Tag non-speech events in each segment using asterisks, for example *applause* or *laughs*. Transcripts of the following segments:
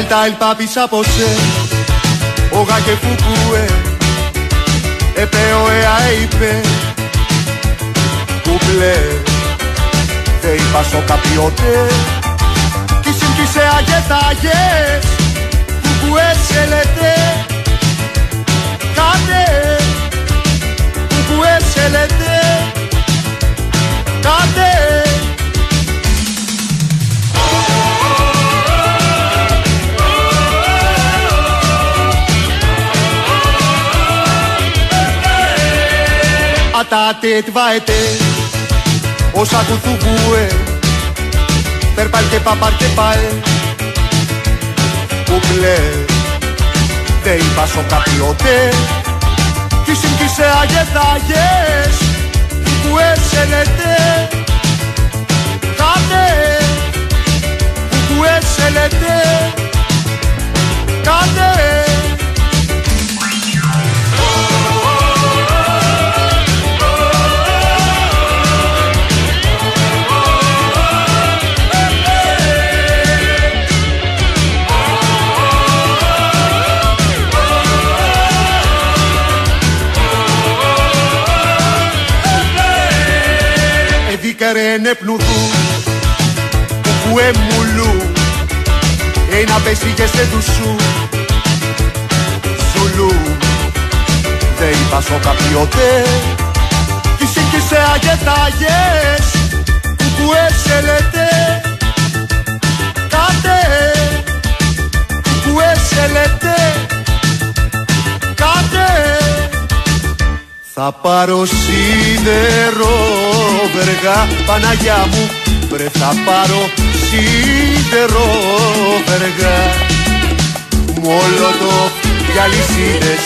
Delta el papi sapose Oga que fukue Επέω εα είπε Κουπλέ Δεν είπα στο καπιότε Κι συμπτήσε αγετάγες Κουκουέ σε λέτε Κάτε Κουκουέ σε λέτε Κάτε Atate tvaete Όσα κουθουβούε Περπάλ και παπάρ και παλ Κουπλέ Δεν είπας σο καπιότε. Κι συμπτήσε αγετάγες Κουκουέ σε λέτε Κάτε Κουκουέ σε λέτε Κάτε Εδίκαρε πνουδού Που εμουλού Ένα πέσηγε σε δουσού. Ζουλού Δεν είπα σο καπιότε Κι σύγκυσε αγετάγες Που έσελετε. Κάτε Που έσελετε. Κάτε θα πάρω σίδερο βεργά Παναγιά μου. Βρε θα πάρω σίδερο βεργά. Μολότο για λυσίδες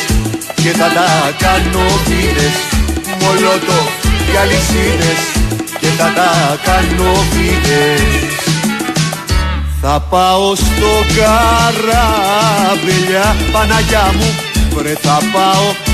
Και θα τα κάνω βίδες Μολότο για λυσίδες Και θα τα κάνω βίδες θα πάω στο καράβελια Παναγιά μου. Βρε θα πάω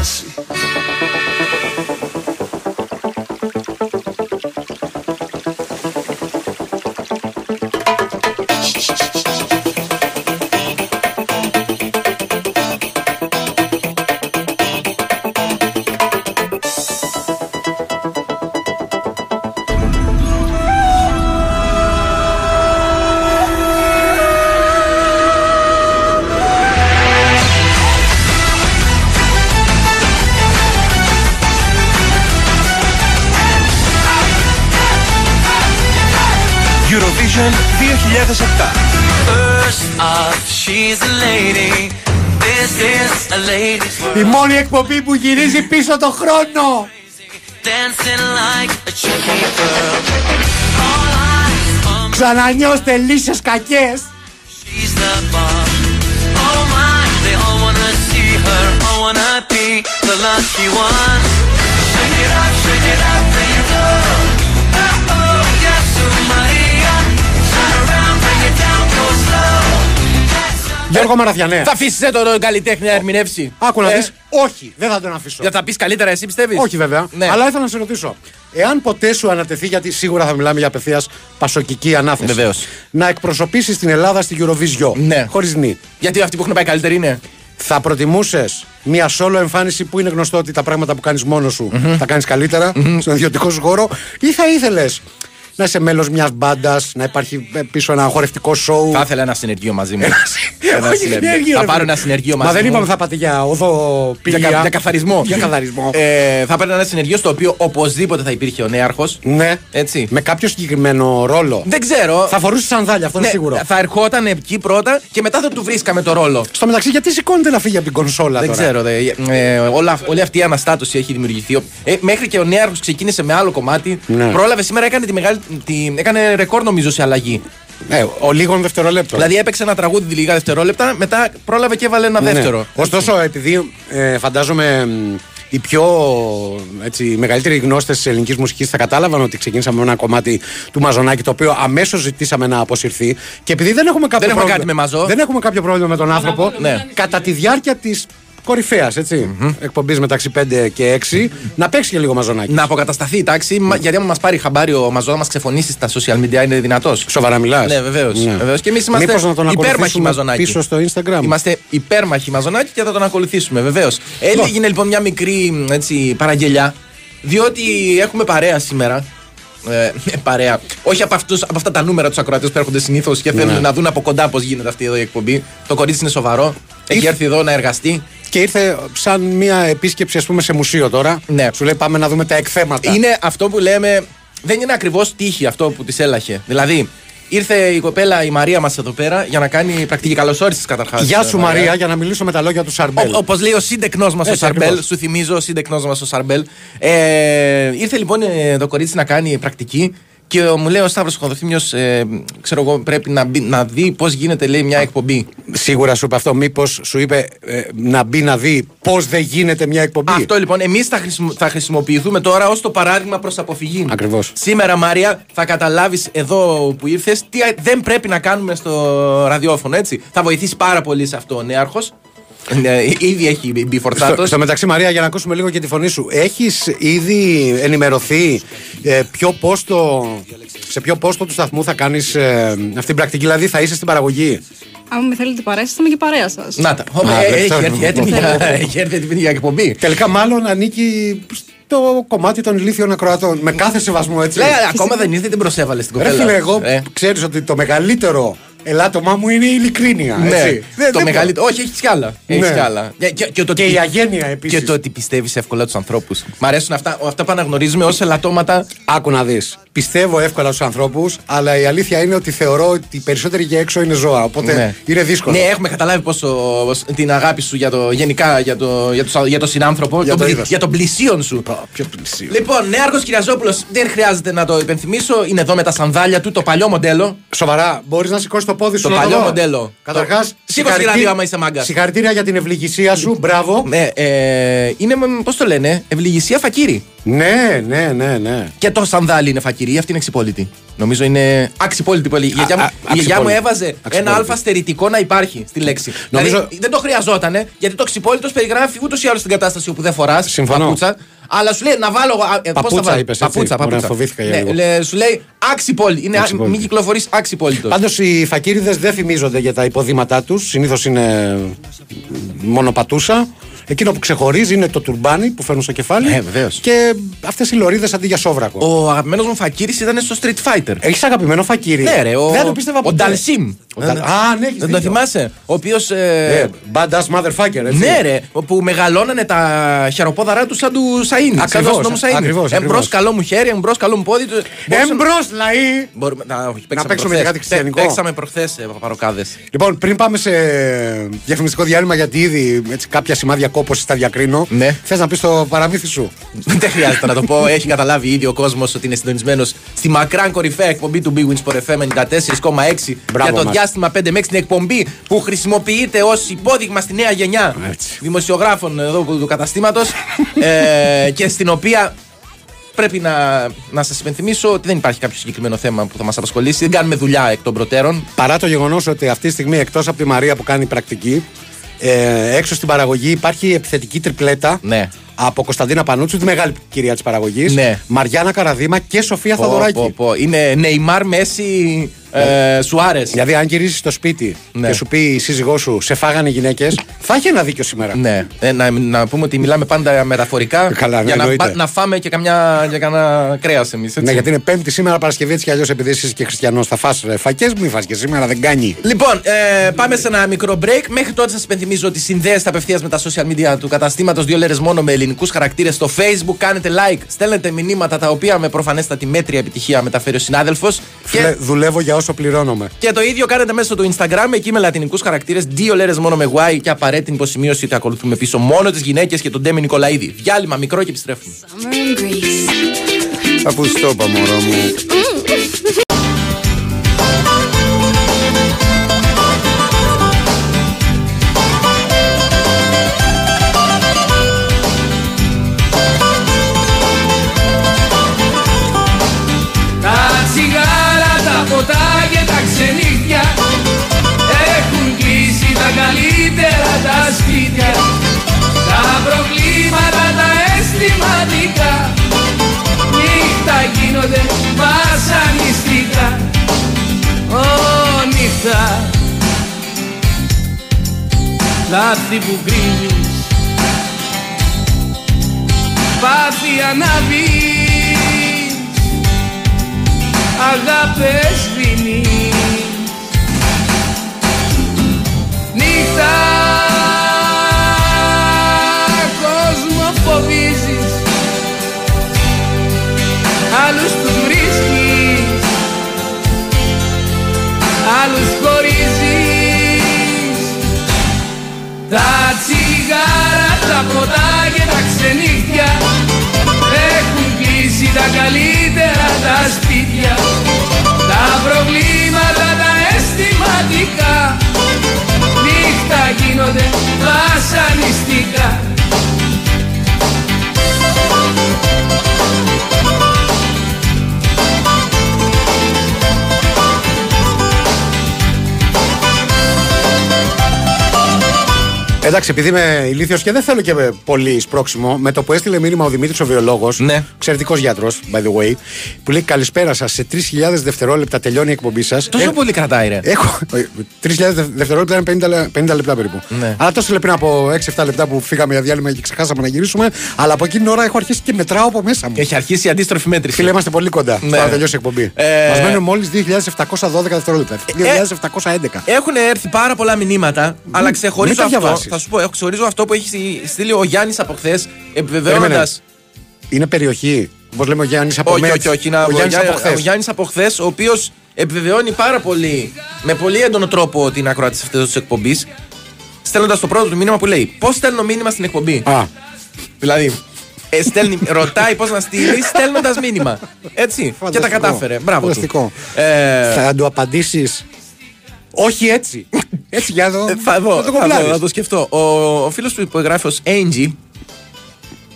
Η μόνη εκπομπή που γυρίζει πίσω το χρόνο. Ξανανιώστε λύσες κακές. Γιώργο Μαραθιανέ. Θα αφήσεις τον καλλιτέχνη να ερμηνεύσει. Άκου να Ε, δεις. Όχι, δεν θα τον αφήσω. Για θα πεις καλύτερα, εσύ πιστεύεις; Όχι βέβαια. Ναι. Αλλά ήθελα να σε ρωτήσω. Εάν ποτέ σου ανατεθεί, γιατί σίγουρα θα μιλάμε για απευθείας πασοκική ανάθεση. Βεβαίως. Να εκπροσωπήσεις την Ελλάδα στη Eurovision. Ναι. Χωρίς νη. Γιατί αυτοί που έχουν πάει καλύτεροι είναι; Θα προτιμούσες μια solo εμφάνιση που είναι γνωστό ότι τα πράγματα που κάνεις μόνος σου θα κάνεις καλύτερα στον ιδιωτικό σου χώρο, ή θα ήθελες να είσαι μέλος μιας μπάντας, να υπάρχει πίσω ένα χορευτικό σοου. Θα ήθελα ένα συνεργείο μαζί μου. Ένα Όχι, συνεργείο. συνεργείο, Θα ρε πάρω φίλε. ένα συνεργείο μαζί Μα δεν μου. είπαμε θα πάτε για οδό Για, πηγεία. κα- για καθαρισμό. Για καθαρισμό. Ε, θα παίρνω ένα συνεργείο στο οποίο οπωσδήποτε θα υπήρχε ο νέαρχος. Ναι. Έτσι. Με κάποιο συγκεκριμένο ρόλο. Δεν ξέρω. Θα φορούσε σανδάλια, αυτό Ναι, είναι σίγουρο. θα ερχόταν εκεί πρώτα και μετά θα του βρίσκαμε το ρόλο. Στο μεταξύ, γιατί σηκώνεται να φύγει από την κονσόλα Δεν τώρα; ξέρω. Δε, ε, όλα, όλη αυτή η αναστάτωση έχει δημιουργηθεί. Ε, μέχρι και ο νέαρχος ξεκίνησε με άλλο κομμάτι. Ναι. Πρόλαβε σήμερα, έκανε, τη μεγάλη, τη, έκανε ρεκόρ νομίζω σε αλλαγή. Ε, ο λίγων δευτερολέπτων. Δηλαδή έπαιξε ένα τραγούδι λίγα δευτερόλεπτα, μετά πρόλαβε και έβαλε ένα Ναι. δεύτερο. Ωστόσο, επειδή ε, φαντάζομαι μ, οι πιο έτσι, οι μεγαλύτεροι γνώστες της ελληνικής μουσικής θα κατάλαβαν ότι ξεκίνησαμε με ένα κομμάτι του Μαζονάκη το οποίο αμέσως ζητήσαμε να αποσυρθεί. Και επειδή δεν έχουμε κάποιο Δεν έχουμε πρόβλημα, κάτι με Μαζό. δεν έχουμε κάποιο πρόβλημα με τον άνθρωπο, Ναι. κατά τη διάρκεια της κορυφαίας εκπομπής μεταξύ 5 και 6, να παίξει και λίγο Μαζονάκη. Να αποκατασταθεί η τάξη, μα- γιατί άμα μας πάρει χαμπάρι ο Μαζό να μας ξεφωνήσει στα social media είναι δυνατός. Σοβαρά μιλάς. Ναι, βεβαίως. Και εμείς είμαστε Μήπως να τον υπέρμαχοι ακολουθήσουμε Μαζονάκη. πίσω στο Instagram; Είμαστε υπέρμαχοι Μαζονάκη και θα τον ακολουθήσουμε, βεβαίως. Έγινε λοιπόν μια μικρή έτσι, παραγγελιά, διότι έχουμε παρέα σήμερα. Ε, παρέα. Όχι από, αυτούς, από αυτά τα νούμερα τους ακροατές που έρχονται συνήθως και θέλουν Ναι. να δουν από κοντά πώς γίνεται αυτή εδώ η εκπομπή. Το κορίτσι είναι σοβαρό. Έχει Ήρθε- έρθει εδώ να εργαστεί. Και ήρθε σαν μια επίσκεψη, ας πούμε, σε μουσείο τώρα. Ναι. Σου λέει πάμε να δούμε τα εκθέματα. Είναι αυτό που λέμε. Δεν είναι ακριβώς τύχη αυτό που της έλαχε. Δηλαδή, ήρθε η κοπέλα η Μαρία μας εδώ πέρα για να κάνει πρακτική καλωσόρισες καταρχάς. Γεια σου Μαρία, για να μιλήσω με τα λόγια του Σαρμπέλ. Όπως λέει ο σύντεκνός μας ο Έτσι, Σαρμπέλ, ακριβώς. σου θυμίζω ο σύντεκνός μας ο Σαρμπέλ. Ε, ήρθε λοιπόν ε, το κορίτσι να κάνει πρακτική και μου λέει ο Σταύρος Χοδοθύμιο, ε, ξέρω εγώ, πρέπει να, μπει- να δει πώς γίνεται λέει, μια εκπομπή. Σίγουρα σου είπε αυτό. Μήπως σου είπε ε, να μπει να δει πώς δεν γίνεται μια εκπομπή; Αυτό λοιπόν, εμείς θα, χρησιμο- θα χρησιμοποιηθούμε τώρα ως το παράδειγμα προς αποφυγή. Ακριβώς. Σήμερα, Μάρια, θα καταλάβεις εδώ που ήρθες τι δεν πρέπει να κάνουμε στο ραδιόφωνο, έτσι. Θα βοηθήσει πάρα πολύ σε αυτό ο νέαρχος. Ε, ήδη έχει μπει Στο, φορτάτος. στο μεταξύ, Μαρία, για να ακούσουμε λίγο και τη φωνή σου, έχεις ήδη ενημερωθεί ε, ποιο πόστο, σε ποιο πόστο του σταθμού θα κάνεις αυτή την πρακτική, δηλαδή θα είσαι στην παραγωγή; Αν με θέλετε παρέα, θα είμαι και παρέα σας. Να τα. Ωπα, Α, ε, δεν Έχει ξέρω. έρθει έτοιμη για- έχει έρθει έτοιμη για εκπομπή. Τελικά, μάλλον ανήκει στο κομμάτι των ηλίθιων ακροατών. Με κάθε σεβασμό, έτσι. Λέει, ακόμα δεν ήρθε, την προσέβαλε στην Ρε κοπέλα. φίλε, εγώ Ε, ξέρεις ότι το μεγαλύτερο ελάττωμά μου είναι η ειλικρίνεια. Ναι, έτσι. Δεν- το δεν μεγαλύτερο. Όχι, έχει κι άλλα. Έχεις Ναι. κι άλλα. Και, και, και το Και ότι- η αγένεια επίσης. Και το ότι πιστεύεις εύκολα τους ανθρώπους. Μ' αρέσουν αυτά, αυτά που αναγνωρίζουμε ως ελαττώματα. Άκου να δεις. Πιστεύω εύκολα στους ανθρώπους, αλλά η αλήθεια είναι ότι θεωρώ ότι οι περισσότεροι για έξω είναι ζώα. Οπότε Ναι. είναι δύσκολο. Ναι, έχουμε καταλάβει πόσο πόσο- την αγάπη σου για το, γενικά για το, για το, για το συνάνθρωπο, Για τον το πλη- είδος. για τον πλησίον σου. Πιο πλησίο. Λοιπόν, Νέαρχο Κυριαζόπουλο, δεν χρειάζεται να το υπενθυμίσω. Είναι εδώ με τα σανδάλια του, το παλιό μοντέλο. Σοβαρά, μπορείς να σηκώσεις το πόδι σου. Το να παλιό δω. μοντέλο. Καταρχάς, Το- Σήκωσε τη ραδίο άμα είσαι μάγκας. Συγχαρητήρια για την ευληγησία σου. Μπράβο. Ναι, ε, είναι, πώς το λένε, ευληγησία φακύρι. Ναι, ναι, ναι, ναι. Και το σανδάλι είναι φακυρί, αυτή είναι ξυπόλυτη. Νομίζω είναι αξιπόλυτη που έλεγε. Η γιαγιά μου- α, η γιαγιά μου αξιπόλυτη. έβαζε ένα Αξιπόλυτη. αλφα στερητικό να υπάρχει στη λέξη. Νομίζω- Δηλαδή, δεν το χρειαζότανε, γιατί το ξυπόλυτος περιγράφει ούτως ή άλλως την κατάσταση όπου δεν φοράς Συμφωνώ. παπούτσα. Αλλά σου λέει να βάλω. α, ε, πώς Παπούτσα θα βάλω; είπες, έτσι. Παπούτσα, Ωραία, παπούτσα. φοβήθηκα για Ναι, λίγο. λέ, σου λέει αξιπόλυτη. Είναι, α- Αξιπόλυτη. μην κυκλοφορείς αξιπόλυτο. Πάντως οι φακύριδες δεν φημίζονται για τα υποδήματά τους. Συνήθως είναι μόνο πατούσα. Εκείνο που ξεχωρίζει είναι το τουρμπάνι που φέρνουν στο κεφάλι. Ε, βεβαίως. Και αυτές οι λωρίδες αντί για σόβρακο. Ο αγαπημένος μου φακύρι ήταν στο Street Fighter. Έχεις αγαπημένο φακύρι; Ναι, ρε, ο, Δεν το πίστευα ο ποτέ. Νταλσίμ. Ο Νταλ- Α, ναι, έχεις Δεν το δίκιο. θυμάσαι; Ο οποίος. Ε, badass motherfucker, έτσι. Ναι, ρε, που μεγαλώνανε τα χεροπόδαρά του σαν του Σαΐνι. Σαν Ακριβώς, του αστυνόμου Σαΐνι. ακριβώς, Εμπρός ακριβώς. καλό μου χέρι, εμπρός καλό μου πόδι. του. Μπορούσαν- Εμπρός, λαοί! Μπορούμε, να, όχι, παίξαμε παίξουμε προχθές. και κάτι χριστιανικό. Παίξαμε προχθές παροκάδε. Λοιπόν, πριν πάμε σε διαφημιστικό διάλειμμα, γιατί ήδη έτσι, κάποια σημάδια κόπωση τα διακρίνω. Ναι. Θες να πεις το παραμύθι σου; *laughs* Δεν χρειάζεται να το πω. Έχει καταλάβει ήδη ο κόσμος ότι είναι συντονισμένος στη μακράν κορυφαία εκπομπή του Big Wins Sport FM 94,6 Μπράβο για το μας. διάστημα 5 με 6. Την εκπομπή που χρησιμοποιείται ως υπόδειγμα στη νέα γενιά Έτσι. δημοσιογράφων εδώ του καταστήματος *laughs* ε, και στην οποία πρέπει να, να σας υπενθυμίσω ότι δεν υπάρχει κάποιο συγκεκριμένο θέμα που θα μας απασχολήσει. Δεν κάνουμε δουλειά εκ των προτέρων. Παρά το γεγονός ότι αυτή τη στιγμή εκτός από τη Μαρία που κάνει πρακτική, ε, έξω στην παραγωγή υπάρχει επιθετική τριπλέτα Ναι. Από Κωνσταντίνα Πανούτσου, τη μεγάλη κυρία της παραγωγής, Ναι. Μαριάννα Καραδίμα και Σοφία Πω, Θαδωράκη. πω, πω. Είναι Νεϊμάρ Μέση ε, Σουάρες. Δηλαδή, αν γυρίσει στο σπίτι Ναι. και σου πει η σύζυγός σου, σε φάγανε οι γυναίκες, θα έχει ένα δίκιο σήμερα. Ναι, ε, να, να πούμε ότι μιλάμε πάντα μεταφορικά Καλά, ναι, για να, εννοείται. πα- να φάμε και καμιά, για κανένα κρέας εμείς. Ναι, γιατί είναι Πέμπτη σήμερα Παρασκευή έτσι κι αλλιώς επειδή είσαι και χριστιανός θα φας ε, φακές, μην φας και σήμερα δεν κάνει. Λοιπόν, ε, πάμε σε ένα μικρό break. Μέχρι τότε σας υπενθυμίζω ότι συνδέεστε απευθείας με τα social media του καταστήματος δύο λέρες μόνο με ελληνικούς χαρακτήρες στο Facebook. Κάνετε like, στέλνετε μηνύματα τα οποία με προφανέστατη μέτρια επιτυχία μεταφέρει ο συνάδελφος. Φίλε, Και, δουλεύω για όσο πληρώνομαι. και το ίδιο κάνετε μέσω του Instagram εκεί με λατινικούς χαρακτήρες, δύο λέρες μόνο με Y και απαραίτητη υποσημείωση ότι ακολουθούμε πίσω μόνο τις γυναίκες και τον Ντέμι Νικολαίδη. Διάλειμμα μικρό και επιστρέφουμε. Summer in Greece. Αφού στο είπα, μωρό μου. Λάθη που κρύβεις πάθη ανάβεις. Αγάπες Εντάξει, επειδή είμαι ηλίθιος και δεν θέλω και πολύ σπρώξιμο, με το που έστειλε μήνυμα ο Δημήτρης ο βιολόγος, Ναι. εξαιρετικός γιατρός, by the way, που λέει Καλησπέρα σας. Σε 3.000 δευτερόλεπτα τελειώνει η εκπομπή σας. Τόσο πολύ κρατάει, ρε. Έχω. 3.000 δευ- δευτερόλεπτα είναι 50, λε- 50 λεπτά περίπου. Ναι. Αλλά τόσο λέει πριν από 6-7 λεπτά που φύγαμε για διάλειμμα και ξεχάσαμε να γυρίσουμε. Αλλά από εκείνη την ώρα έχω αρχίσει και μετράω από μέσα μου. Έχει αρχίσει η αντίστροφη μέτρηση. Φίλε, είμαστε πολύ κοντά. Ναι. Θα τελειώσει η εκπομπή. Ε, Μας μένουν μόλις 2.712 δευτερόλεπτα. 2.711. Έχουν έρθει πάρα πολλά μηνύματα, αλλά ξεχωρίζω μην τα αυτό. Διαβάσεις. Θα σου πω, έχω ξεχωρίζω αυτό που έχει στείλει ο Γιάννης από χθες, επιβεβαιώνοντα. Περίμενε. Είναι περιοχή. Όπως λέμε ο Γιάννης από Όχι, Μέτς. όχι, όχι. είναι Ο από- Γιάννης Γιά- από χθες. Ο Γιάννης από χθες, ο οποίος επιβεβαιώνει πάρα πολύ, με πολύ έντονο τρόπο ότι είναι ακροατής αυτής της εκπομπής, στέλνοντας το πρώτο του μήνυμα που λέει Πώς στέλνω μήνυμα στην εκπομπή; Α, Δηλαδή, ε, στέλνει, ρωτάει πώς να στείλει, στέλνοντας μήνυμα. Έτσι. Και τα Φανταστικό. κατάφερε. Μπράβο. Του. Φανταστικό. Ε, θα του απαντήσεις; Όχι έτσι. Έτσι για εδώ. Ε, Θα δω, το θα, δω, κομπλάρεις. θα το σκεφτώ. Ο, ο φίλος του υπογράφει ως Angie.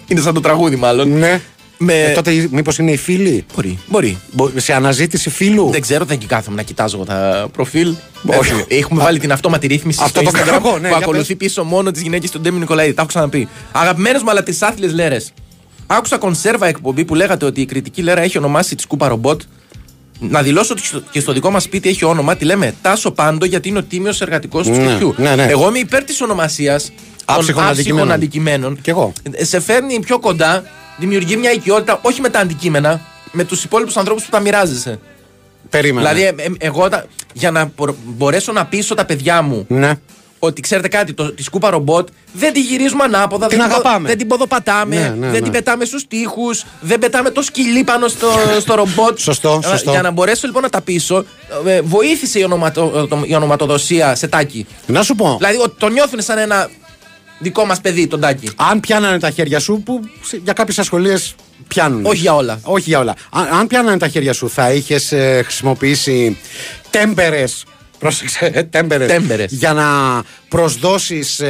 Είναι σαν το τραγούδι, μάλλον. Ναι. Με... Ε, τότε μήπως είναι οι φίλοι; Μπορεί, μπορεί. Μπο- Σε αναζήτηση φίλου; Δεν ξέρω, δεν και κάθομαι να κοιτάζω εγώ τα προφίλ. Όχι. Ε, Έχουμε βάλει την αυτόματη ρύθμιση Αυτό στο το Instagram κάνω εγώ, ναι, που για ακολουθεί πίσω μόνο τις γυναίκες του Ντέμι Νικολαίδη. Τα έχω ξαναπεί. Αγαπημένε μου αλλά τις άθλιες λέρες. Άκουσα κονσέρβα εκπομπή που λέγατε ότι η κριτική λέρα έχει ονομάσει τη σκούπα ρομπότ. Να δηλώσω ότι στο- και στο δικό μας σπίτι έχει όνομα. Τη λέμε Τάσο Πάντο γιατί είναι ο τίμιος εργατικός του Ναι, σπιτιού. ναι, ναι. Εγώ είμαι υπέρ της ονομασίας Άψυχων των αντικειμένων. αντικειμένων. Κι εγώ. Ε, Σε φέρνει πιο κοντά, δημιουργεί μια οικειότητα όχι με τα αντικείμενα, με τους υπόλοιπους ανθρώπους που τα μοιράζεσαι. Περίμενα. Δηλαδή, ε, ε, εγώ τα- για να μπορ- μπορέσω να πείσω τα παιδιά μου Ναι. Ότι ξέρετε κάτι, το, τη σκούπα ρομπότ δεν τη γυρίζουμε ανάποδα, Την δεν, πο- αγαπάμε. δεν την ποδοπατάμε, Ναι, ναι, δεν ναι. την πετάμε στους τοίχους, δεν πετάμε το σκυλί πάνω στο, στο ρομπότ. Σωστό, Ε, σωστό. Για να μπορέσω λοιπόν να τα πείσω, ε, βοήθησε η, ονοματο, το- η ονοματοδοσία σε τάκι. Να σου πω. Δηλαδή, ότι το νιώθουν σαν ένα δικό μας παιδί, τον τάκι. Αν πιάνανε τα χέρια σου, που σε- για κάποιες ασχολίες πιάνουν. Όχι για όλα. Όχι για όλα. Αν, αν πιάνανε τα χέρια σου, θα είχες χρησιμοποιήσει τέμπερες. Πρόσεξε, ε, τέμπερες, Τέμπερες. Για να προσδώσεις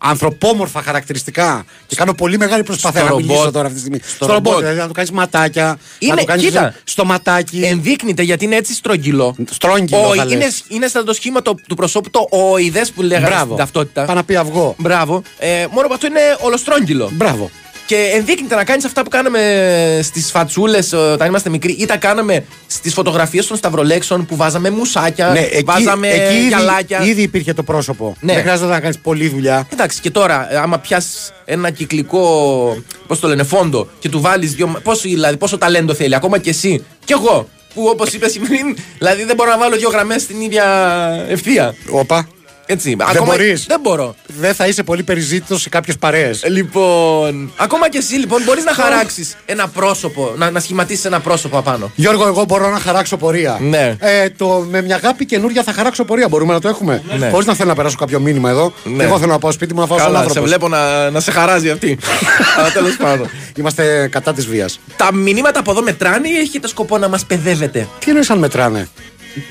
ανθρωπόμορφα χαρακτηριστικά. Και κάνω πολύ μεγάλη προσπάθεια Στο να μιλήσω ρομπότ. τώρα αυτή τη στιγμή. Στο Στο, ρομπότ, ρομπότ. δηλαδή να του κάνεις ματάκια. Είναι- να του κάνεις κοίτα. στο ματάκι. Ενδείκνυται γιατί είναι έτσι στρογγυλό. Στρόγγυλο, Ο- θα είναι, λες. είναι σαν το σχήμα το- του προσώπου το οειδές που λέγανε Μπράβο. στην ταυτότητα. Πάει να πει αυγό. Μπράβο. Ε, μόνο που αυτό είναι ολοστρόγγυλο. Μπράβο. Και ενδείκνυται να κάνεις αυτά που κάναμε στις φατσούλες όταν είμαστε μικροί ή τα κάναμε στις φωτογραφίες των Σταυρολέξων που βάζαμε μουσάκια, Ναι, εκεί, βάζαμε εκεί ήδη, γυαλάκια. ήδη υπήρχε το πρόσωπο. Ναι. Δεν χρειάζεται να κάνεις πολλή δουλειά. Εντάξει, και τώρα, ε, άμα πιάσει ένα κυκλικό, πώς το λένε, φόντο και του βάλεις δύο. Πόσο, δηλαδή, πόσο ταλέντο θέλει, ακόμα και εσύ. Κι εγώ, που όπως είπες πριν, δηλαδή δεν μπορώ να βάλω δύο γραμμές στην ίδια ευθεία. Όπα. Έτσι. Δεν μπορείς. Δεν μπορώ. Δεν θα είσαι πολύ περιζήτητος σε κάποιες παρέες. Λοιπόν. Ακόμα και εσύ λοιπόν μπορείς να χαράξεις ένα πρόσωπο, να, να σχηματίσεις ένα πρόσωπο απάνω. Γιώργο, εγώ μπορώ να χαράξω πορεία. Ναι. Ε, το, με μια αγάπη καινούρια θα χαράξω πορεία. Μπορούμε να το έχουμε; Ναι. Χωρίς να θέλω να περάσω κάποιο μήνυμα εδώ. Ναι. Εγώ θέλω να πάω σπίτι μου να φάω σαν Καλά, σε άνθρωπο. βλέπω να, να σε χαράζει αυτή. *laughs* Αλλά τέλος πάντων. Είμαστε κατά της βίας. Τα μηνύματα από εδώ μετράνε ή έχετε σκοπό να μας παιδεύετε; Τι εννοείς αν μετράνε;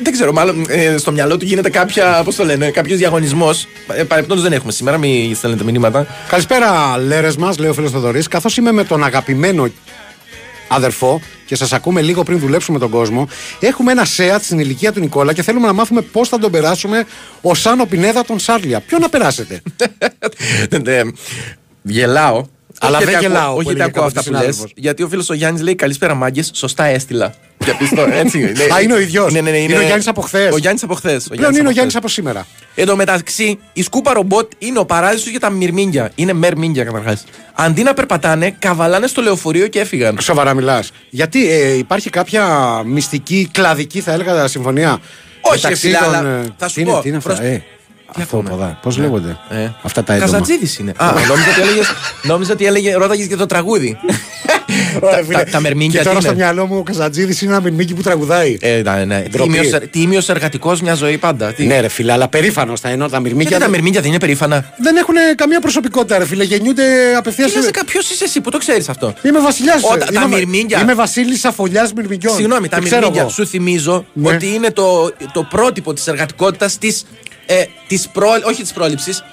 Δεν ξέρω, μάλλον ε, στο μυαλό του γίνεται κάποια, πώς το λένε, κάποιος διαγωνισμός. Ε, Παρεπτόντως δεν έχουμε σήμερα, μην στέλνετε μηνύματα. Καλησπέρα, λέρες μας, λέει ο φίλος Θοδωρής. Καθώς είμαι με τον αγαπημένο αδερφό και σας ακούμε λίγο πριν δουλέψουμε τον κόσμο, έχουμε ένα ΣΕΑΤ στην ηλικία του Νικόλα και θέλουμε να μάθουμε πώς θα τον περάσουμε ω Σάνο Πινέδα τον Σάρλια. Ποιο να περάσετε; *laughs* Ε, Γελάω, Αλλά Όχι δεν γιατί γελάω ακούω- που Όχι γιατί έλεγε ακούω αυτά κάποτε που λες. συνάδελφος. Γιατί ο φίλος ο Γιάννης λέει Καλησπέρα, μάγκες. Σωστά έστειλα. Για πιστό, έτσι. *laughs* λέει. Α, είναι ο ίδιος. Ναι, ναι, ναι, Είναι ο Γιάννης από χθες. Ο Γιάννης από χθες. Πλέον είναι ο Γιάννης από σήμερα. Εν τω μεταξύ, η σκούπα ρομπότ είναι ο παράδεισος για τα μυρμήγκια. Είναι μερμήγκια καταρχάς. Αντί να περπατάνε, καβαλάνε στο λεωφορείο και έφυγαν. Σοβαρά μιλάς. Γιατί ε, υπάρχει κάποια μυστική, κλαδική θα έλεγα συμφωνία. Όχι, μεταξύ ρε φίλε, των, αλλά ε, θα σου τι είναι, πω, τι είναι αυτά, προς- ε, Τι αυτό ακόμα; ποδά. Πώς λέγονται; Ε. αυτά τα έντομα. Καζατζίδης είναι. Α, νόμιζα ότι έλεγε. Νόμιζα ότι έλεγε. Ρώταγες για το τραγούδι. *laughs* Ωραία, Τα- φίλε. τα- Τα μερμήγκια Και τι τώρα στο είναι; μυαλό μου ο Καζατζίδης είναι ένα μυρμήγκι που τραγουδάει. Ε, ναι, ναι. Ντροπή. Τίμιος ερ- Τίμιος εργατικός μια ζωή πάντα. Τι- Ναι, ρε φίλε, αλλά περήφανο θα ενώ τα Γιατί μυρμήγκια τα δεν, μερμήγκια δεν είναι περήφανα; δεν έχουν καμία προσωπικότητα, ρε φίλε. Γεννιούνται απευθεία. Τι λες, ποιο είσαι εσύ που το ξέρεις αυτό; Είμαι βασιλιάς. Όταν τα μυρμήγκια- Είμαι βασίλης αφολιά μυρμηγκιών. Συγγνώμη, τα Δεν ξέρω μυρμήγκια εγώ. σου θυμίζω Ναι. ότι είναι το, το πρότυπο της εργατικότητας της. Ε, της προ, όχι της πρόληψης,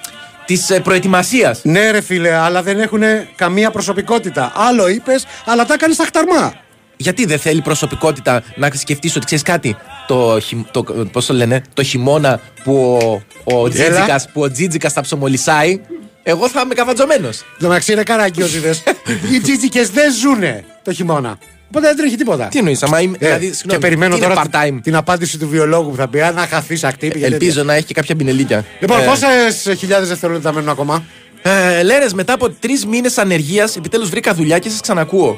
της ε, προετοιμασίας. Ναι, ρε φίλε, αλλά δεν έχουν καμία προσωπικότητα. Άλλο είπες, αλλά τα έκανες στα χταρμά. Γιατί δεν θέλει προσωπικότητα να σκεφτείς ότι ξέρεις κάτι. Το, χει- το, πώς το λένε, το χειμώνα που ο, ο Τζίτζικας, που ο Τζίτζικας θα ψωμολισάει, εγώ θα είμαι καβατζωμένος. Το μεταξύ είναι καραγκιόζιδε. *laughs* Οι τζίτζικε δεν ζουνε το χειμώνα. Οπότε δεν τρέχει τίποτα. Τι εννοείς, άμα είμαι. Ε, δηλαδή, και συγγνώμη, περιμένω τι είναι τώρα part-time; την, την απάντηση του βιολόγου που θα πει: Αν να χαθεί ακτύπη. Ελπίζω να έχει και κάποια μπινελίκια. Λοιπόν, Ε, πόσες χιλιάδες δευτερόλεπτα μένουν ακόμα; Ε, Λέρες, μετά από τρεις μήνες ανεργίας, επιτέλους βρήκα δουλειά και σας ξανακούω.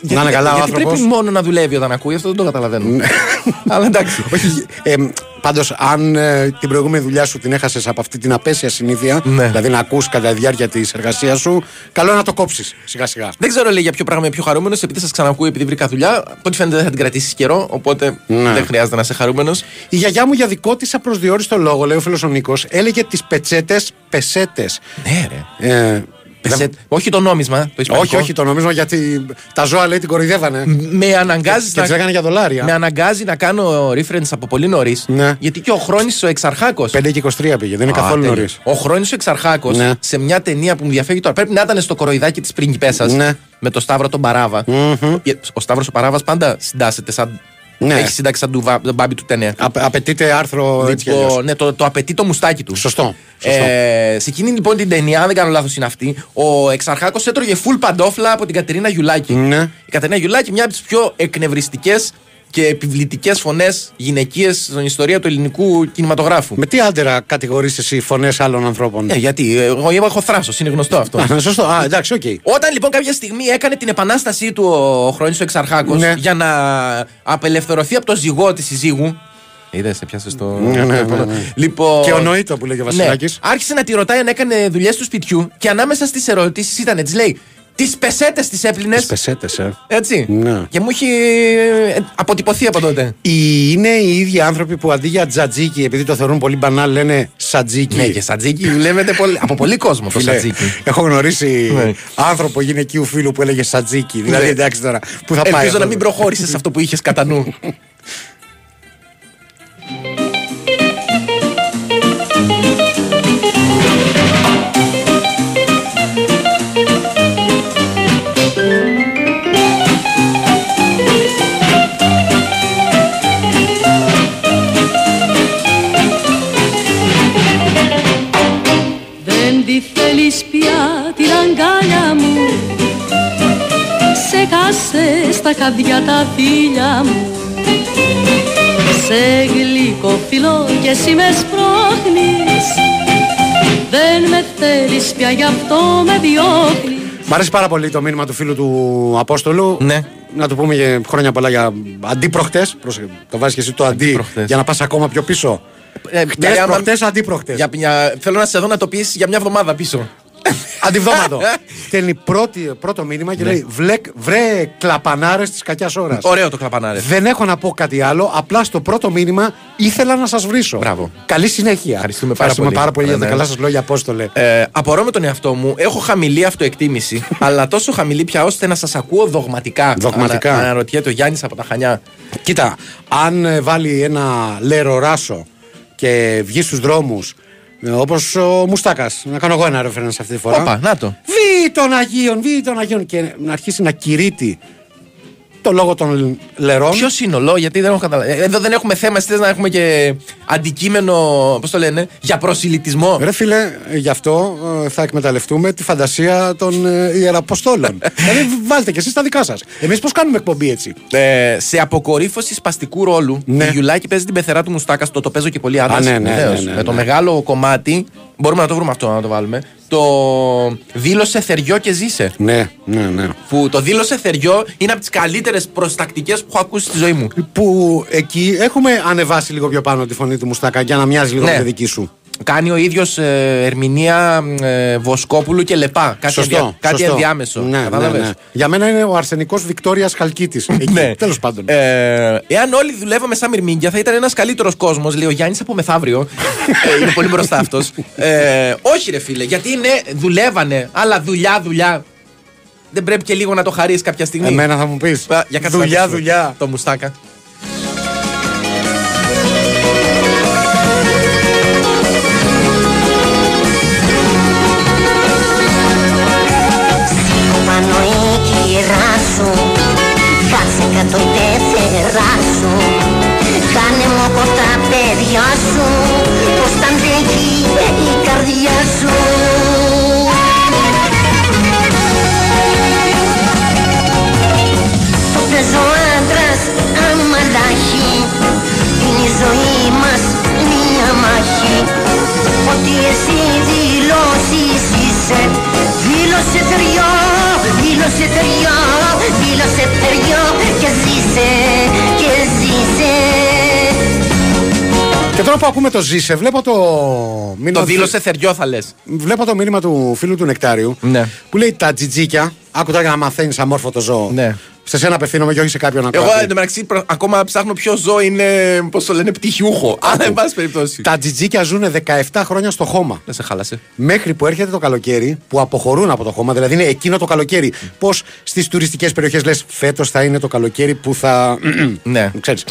Να είναι καλά ο γιατί άνθρωπος. πρέπει μόνο να δουλεύει όταν ακούει, αυτό δεν το καταλαβαίνω. Αλλά εντάξει. Όχι. Ε, Πάντως, αν ε, την προηγούμενη δουλειά σου την έχασες από αυτή την απέσια συνήθεια, Ναι. δηλαδή να ακούς κατά τη διάρκεια της εργασίας σου, καλό είναι να το κόψεις σιγά σιγά. Δεν ξέρω λέει για ποιο πράγμα είμαι πιο χαρούμενος, επειδή σας ξανακούω, επειδή βρήκα δουλειά. Από ό,τι φαίνεται δεν θα την κρατήσεις καιρό, οπότε Ναι. δεν χρειάζεται να είσαι χαρούμενος. Η γιαγιά μου για δικό της απροσδιόριστο λόγο, λέει ο φίλος ο Νίκος, έλεγε τις πετσέτες πεσέτες. Ναι, ρε. Ε, Πεσέ- Όχι το νόμισμα, το ισπανικό. όχι, όχι, το νομίζω γιατί τα ζώα λέει την κοροϊδεύανε. Με αναγκάζει Και τις έκανε για δολάρια. Με αναγκάζει να κάνω reference από πολύ νωρίς. Ναι. Γιατί και ο Χρόνης ο Εξαρχάκο. 5 και 23 πήγε, δεν είναι καθόλου νωρίς. Ο Χρόνης ο Εξαρχάκος Ναι. σε μια ταινία που μου διαφεύγει τώρα. Πρέπει να ήταν στο κοροϊδάκι της πριγκιπέσα. Ναι. Με το Σταύρο τον παραβα Ο Σταύρος ο Παράβας πάντα συντάσσεται σαν. Ναι. Έχεις συντάξει σαν του βα- τον μπάμπι του ταινία. απαιτείται άρθρο έτσι κι αλλιώς. Λοιπόν, ναι, το, το απαιτεί το μουστάκι του. Σωστό. σωστό. Ε, σε εκείνη λοιπόν την ταινία, αν δεν κάνω λάθος είναι αυτή, ο Εξαρχάκος έτρωγε full παντόφλα από την Κατερίνα Γιουλάκη. Ναι. Η Κατερίνα Γιουλάκη, μια από τις πιο εκνευριστικές και επιβλητικές φωνές γυναικείες στην ιστορία του ελληνικού κινηματογράφου. Με τι άντερα κατηγορείς εσύ φωνές άλλων ανθρώπων; Ε, γιατί, εγώ έχω θράσος, είναι γνωστό αυτό. Α, σωστό. Α, εντάξει, οκ. Όταν λοιπόν κάποια στιγμή έκανε την επανάστασή του ο Χρόνης ο Εξαρχάκος Ναι. για να απελευθερωθεί από το ζυγό της συζύγου. Είδες, σε πιάσες το. Ναι, ναι, ναι, ναι. Λοιπόν, Και ο Νοήτο που λέγει ο Βασιλάκης. Ναι. Άρχισε να τη ρωτάει αν έκανε δουλειές του σπιτιού και ανάμεσα στις ερωτήσεις ήταν, της λέει, Τις πεσέτες τις έπλυνες. Τις πεσέτες, ε. Έτσι. Ναι. Και μου έχει ε, αποτυπωθεί από τότε. Οι, είναι οι ίδιοι άνθρωποι που αντί για τζατζίκι, επειδή το θεωρούν πολύ μπανάλ, λένε σατζίκι. Ναι, και σατζίκι λέμε πολύ, από πολύ κόσμο το Φίλε, σατζίκι. Έχω γνωρίσει Ναι. άνθρωπο γυναικείου φίλου που έλεγε σατζίκι. Δηλαδή, Ναι. εντάξει τώρα, πού θα πάει. Ελπίζω αυτό. να μην προχώρησες σε αυτό που είχες κατά νου. *laughs* Ξέχασε στα χαδιά τα φίλια μου Σε γλυκό φιλό και εσύ με σπρώχνεις Δεν με θέλεις πια γι' αυτό με διώχνεις Μ' αρέσει πάρα πολύ το μήνυμα του φίλου του Απόστολου. Ναι. Να του πούμε για χρόνια πολλά για αντίπροχτες. Το βάζεις και εσύ το αντί Αντίπροχτες. για να πας ακόμα πιο πίσω. Ε, Χτες, δηλαδή, άμα- προχτές, αντίπροχτες. Για, για, θέλω να σε δω να το πεις για μια εβδομάδα πίσω. Αντιβδόματο. *laughs* Στέλνει πρώτη, πρώτο μήνυμα και λέει «Βλεκ, Βρε κλαπανάρες της κακιάς ώρας. Ωραίο το κλαπανάρες. Δεν έχω να πω κάτι άλλο. Απλά στο πρώτο μήνυμα ήθελα να σας βρίσω. Μπράβο. Καλή συνέχεια. Ευχαριστούμε πάρα πολύ. πάρα πολύ για τα Ναι, ναι. καλά σας λόγια, Απόστολε. Ε, απορώ με τον εαυτό μου. Έχω χαμηλή αυτοεκτίμηση, *laughs* αλλά τόσο χαμηλή πια ώστε να σας ακούω δογματικά. Δογματικά. Ανα, αναρωτιέται ο Γιάννης από τα Χανιά. Κοίτα, αν ε, βάλει ένα λεροράσο και βγει στους δρόμους. Όπως ο Μουστάκας. Να κάνω εγώ ένα reference αυτή τη φορά. Όπα, να το. Βι των Αγίων, βι των Αγίων. Και να αρχίσει να κηρύττει το λόγο των λερών. Ποιος σύνολο, γιατί δεν έχω καταλάβει. Ε, Εδώ δεν έχουμε θέμα, εσύ θες να έχουμε και αντικείμενο, πώς το λένε, για προσιλητισμό. Ρε φίλε, γι' αυτό ε, θα εκμεταλλευτούμε τη φαντασία των ε, ιεραποστόλων. δηλαδή *laughs* βάλτε κι εσείς τα δικά σας. Εμείς πώς κάνουμε εκπομπή έτσι; Ε, σε αποκορύφωση σπαστικού ρόλου, Ναι. η Γιουλάκη παίζει την πεθερά του Μουστάκα. Το, το παίζω και πολύ άντρα. Α, ναι, ναι, ναι, ναι, Με το ναι. μεγάλο κομμάτι, μπορούμε να το βρούμε αυτό να το βάλουμε. Το δήλωσε θεριό και ζήσε. Ναι, ναι, ναι. Που το δήλωσε θεριό είναι από τις καλύτερες προστακτικές που έχω ακούσει στη ζωή μου. Που εκεί έχουμε ανεβάσει λίγο πιο πάνω τη φωνή του Μουστάκα για να μοιάζει λίγο Ναι. με τη δική σου. Κάνει ο ίδιος ερμηνεία ε, Βοσκόπουλου και Λεπά. Κάτι, σωστό. ενδια- κάτι σωστό. ενδιάμεσο. Ναι, ναι, Κατάλαβες; ναι. Για μένα είναι ο Αρσενικός Βικτόριας Χαλκίτη. *laughs* Ναι. Τέλος πάντων. Ε, εάν όλοι δουλεύαμε σαν μυρμήγκια, θα ήταν ένας καλύτερος κόσμος. Λέει ο Γιάννης από μεθαύριο. *laughs* ε, είναι πολύ μπροστά αυτός. Ε, όχι, ρε φίλε, γιατί ναι, δουλεύανε, αλλά δουλειά, δουλειά. Δεν πρέπει και λίγο να το χαρίσει κάποια στιγμή. Εμένα θα μου πεις. Α, για κάτσε να Δουλειά, ακούσουμε δουλειά. Το μουστάκα. Που ακούμε το Ζήσε, βλέπω το μήνυμα. Το του- δήλωσε θεριό, θα λες. Βλέπω το μήνυμα του φίλου του Νεκτάριου Ναι. που λέει τα τζιτζίκια. Άκου τώρα για να μαθαίνεις αμόρφωτο ζώο. Ναι. Σε σένα απευθύνομαι και όχι σε κάποιον Εγώ ακροατή. εντωμεταξύ προ- ακόμα ψάχνω ποιο ζώο είναι, πώς το λένε, πτυχιούχο. Αλλά εν πάση περιπτώσει. Τα τζιτζίκια ζουν 17 χρόνια στο χώμα. Δεν σε χάλασε. Μέχρι που έρχεται το καλοκαίρι, που αποχωρούν από το χώμα, δηλαδή είναι εκείνο το καλοκαίρι. Πώς στις τουριστικές περιοχές λες, φέτος θα είναι το καλοκαίρι που θα. *clears throat* Ναι. Ξέρεις.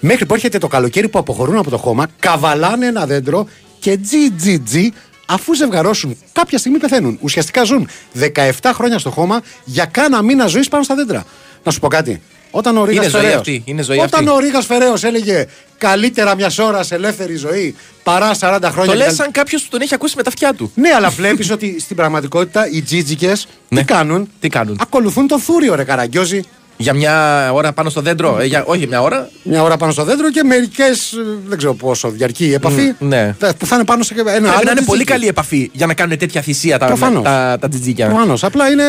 Μέχρι που έρχεται το καλοκαίρι που αποχωρούν από το χώμα, καβαλάνε ένα δέντρο και τζι τζι τζι, αφού ζευγαρώσουν, κάποια στιγμή πεθαίνουν. Ουσιαστικά ζουν 17 χρόνια στο χώμα για κάνα μήνα ζωής πάνω στα δέντρα. Να σου πω κάτι. Όταν ο Ρίγας Είναι ζωή Φεραίος- αυτή, είναι ζωή Όταν αυτή. ο Ρίγας Φεραίος έλεγε καλύτερα μιας ώρας ελεύθερη ζωή παρά 40 χρόνια. Το λες καλ- σαν κάποιος που τον έχει ακούσει με τα αυτιά του. ναι, αλλά βλέπεις ότι στην πραγματικότητα οι τζίτζικε *laughs* Ναι. τι κάνουν; Τι κάνουν; Ακολουθούν τον θούριο, ρε Καραγκιόζη. Για μια ώρα πάνω στο δέντρο. Ε, για, όχι μια ώρα. Μια ώρα πάνω στο δέντρο και μερικές, δεν ξέρω πόσο διαρκεί η επαφή. Μ, ναι. θα- Που θα είναι πάνω σε ένα Πρέπει άλλο. να είναι τζιτζίκι. πολύ καλή επαφή για να κάνουν τέτοια θυσία τα, Προφανώς. τα, τα τζιτζίκια. Προφανώς. Απλά είναι.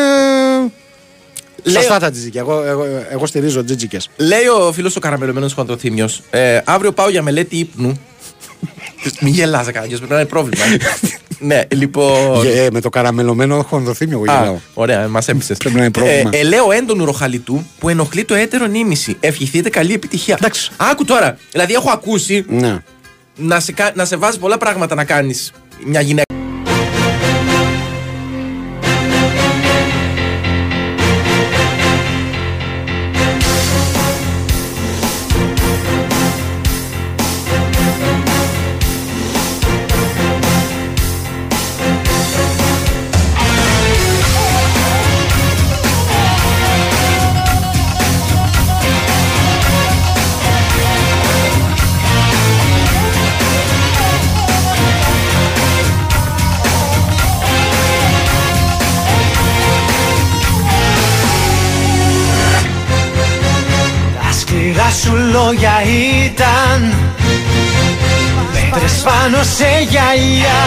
Λέω- Σωστά τα τζιτζίκια. Εγώ, εγώ, εγώ στηρίζω τζιτζίκες. Λέει ο φίλος ο καραμελωμένος χοντροθύμιο, ε, αύριο πάω για μελέτη ύπνου. *laughs* Μην γελάς κανένα, πρέπει να είναι πρόβλημα. *laughs* ναι, λοιπόν. Ε, με το καραμελωμένο χονδοθύμιο εγώ Α, γελάω. ωραία, μας έπεισες. Πρέπει να είναι πρόβλημα. Ε, ελαίο έντονου ροχαλιτού που ενοχλεί το έτερο νήμιση. Ευχηθείτε καλή επιτυχία. Εντάξει. Άκου τώρα. Δηλαδή, έχω ακούσει Ναι. να σε, κα- να σε βάζει πολλά πράγματα να κάνεις μια γυναίκα. Γυαλιά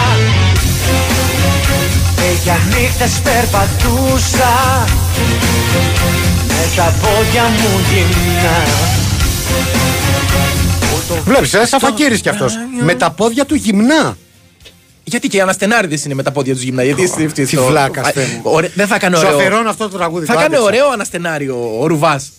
Και για νύχτες περπατούσα Με τα πόδια μου γυμνά Βλέπεις, ε, σαν φακύρη κι αυτός. Με τα πόδια του γυμνά. Γιατί και οι αναστενάριδες είναι με τα πόδια τους γυμνά. Γιατί στη- στη- τι στο- βλάκας, Α, Θεέ μου. ωραία, Δεν θα έκανε Σου ωραίο. αφιερώνω αυτό το τραγούδι. Θα το κάνει άντεξα. ωραίο αναστενάριο ο Ρουβάς.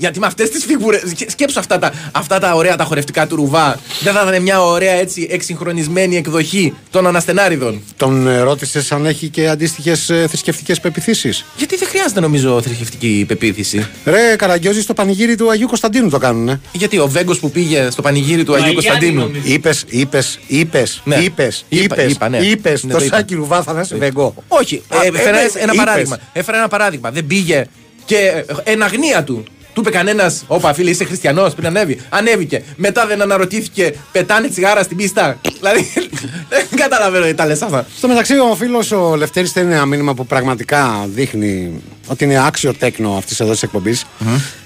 Γιατί με αυτές τις φιγούρες. Σκέψου αυτά τα, αυτά τα ωραία τα χορευτικά του Ρουβά. Δεν θα ήταν μια ωραία έτσι εξυγχρονισμένη εκδοχή των αναστενάριδων. Τον ε, ρώτησες αν έχει και αντίστοιχες θρησκευτικές πεπιθήσεις. Γιατί δεν χρειάζεται νομίζω θρησκευτική πεποίθηση. Ρε Καραγκιόζη στο πανηγύρι του Αγίου Κωνσταντίνου το κάνουνε. Γιατί ο Βέγκος που πήγε στο πανηγύρι του Αγίου Κωνσταντίνου. Είπες, είπες, είπες, Ναι. είπες, Είπα, είπες, είπα, ναι. είπες Ναι, το το είπα. σάκι ρουβά θα είσαι βεγκό. Όχι, Α, ε, έφερα είπες, ένα είπες. παράδειγμα. Έφερα ένα παράδειγμα. Δεν πήγε και ε, εν αγνία του. Του είπε κανένας, Όπα, φίλε, είσαι χριστιανός πριν ανέβει. Ανέβηκε. Μετά δεν αναρωτήθηκε, πετάνε τσιγάρα στην πίστα. δηλαδή, *laughs* δεν καταλαβαίνω τι τα λες αυτά. Στο μεταξύ, ο φίλος ο Λευτέρης στέλνει ένα μήνυμα που πραγματικά δείχνει ότι είναι άξιο τέκνο αυτής εδώ της εκπομπη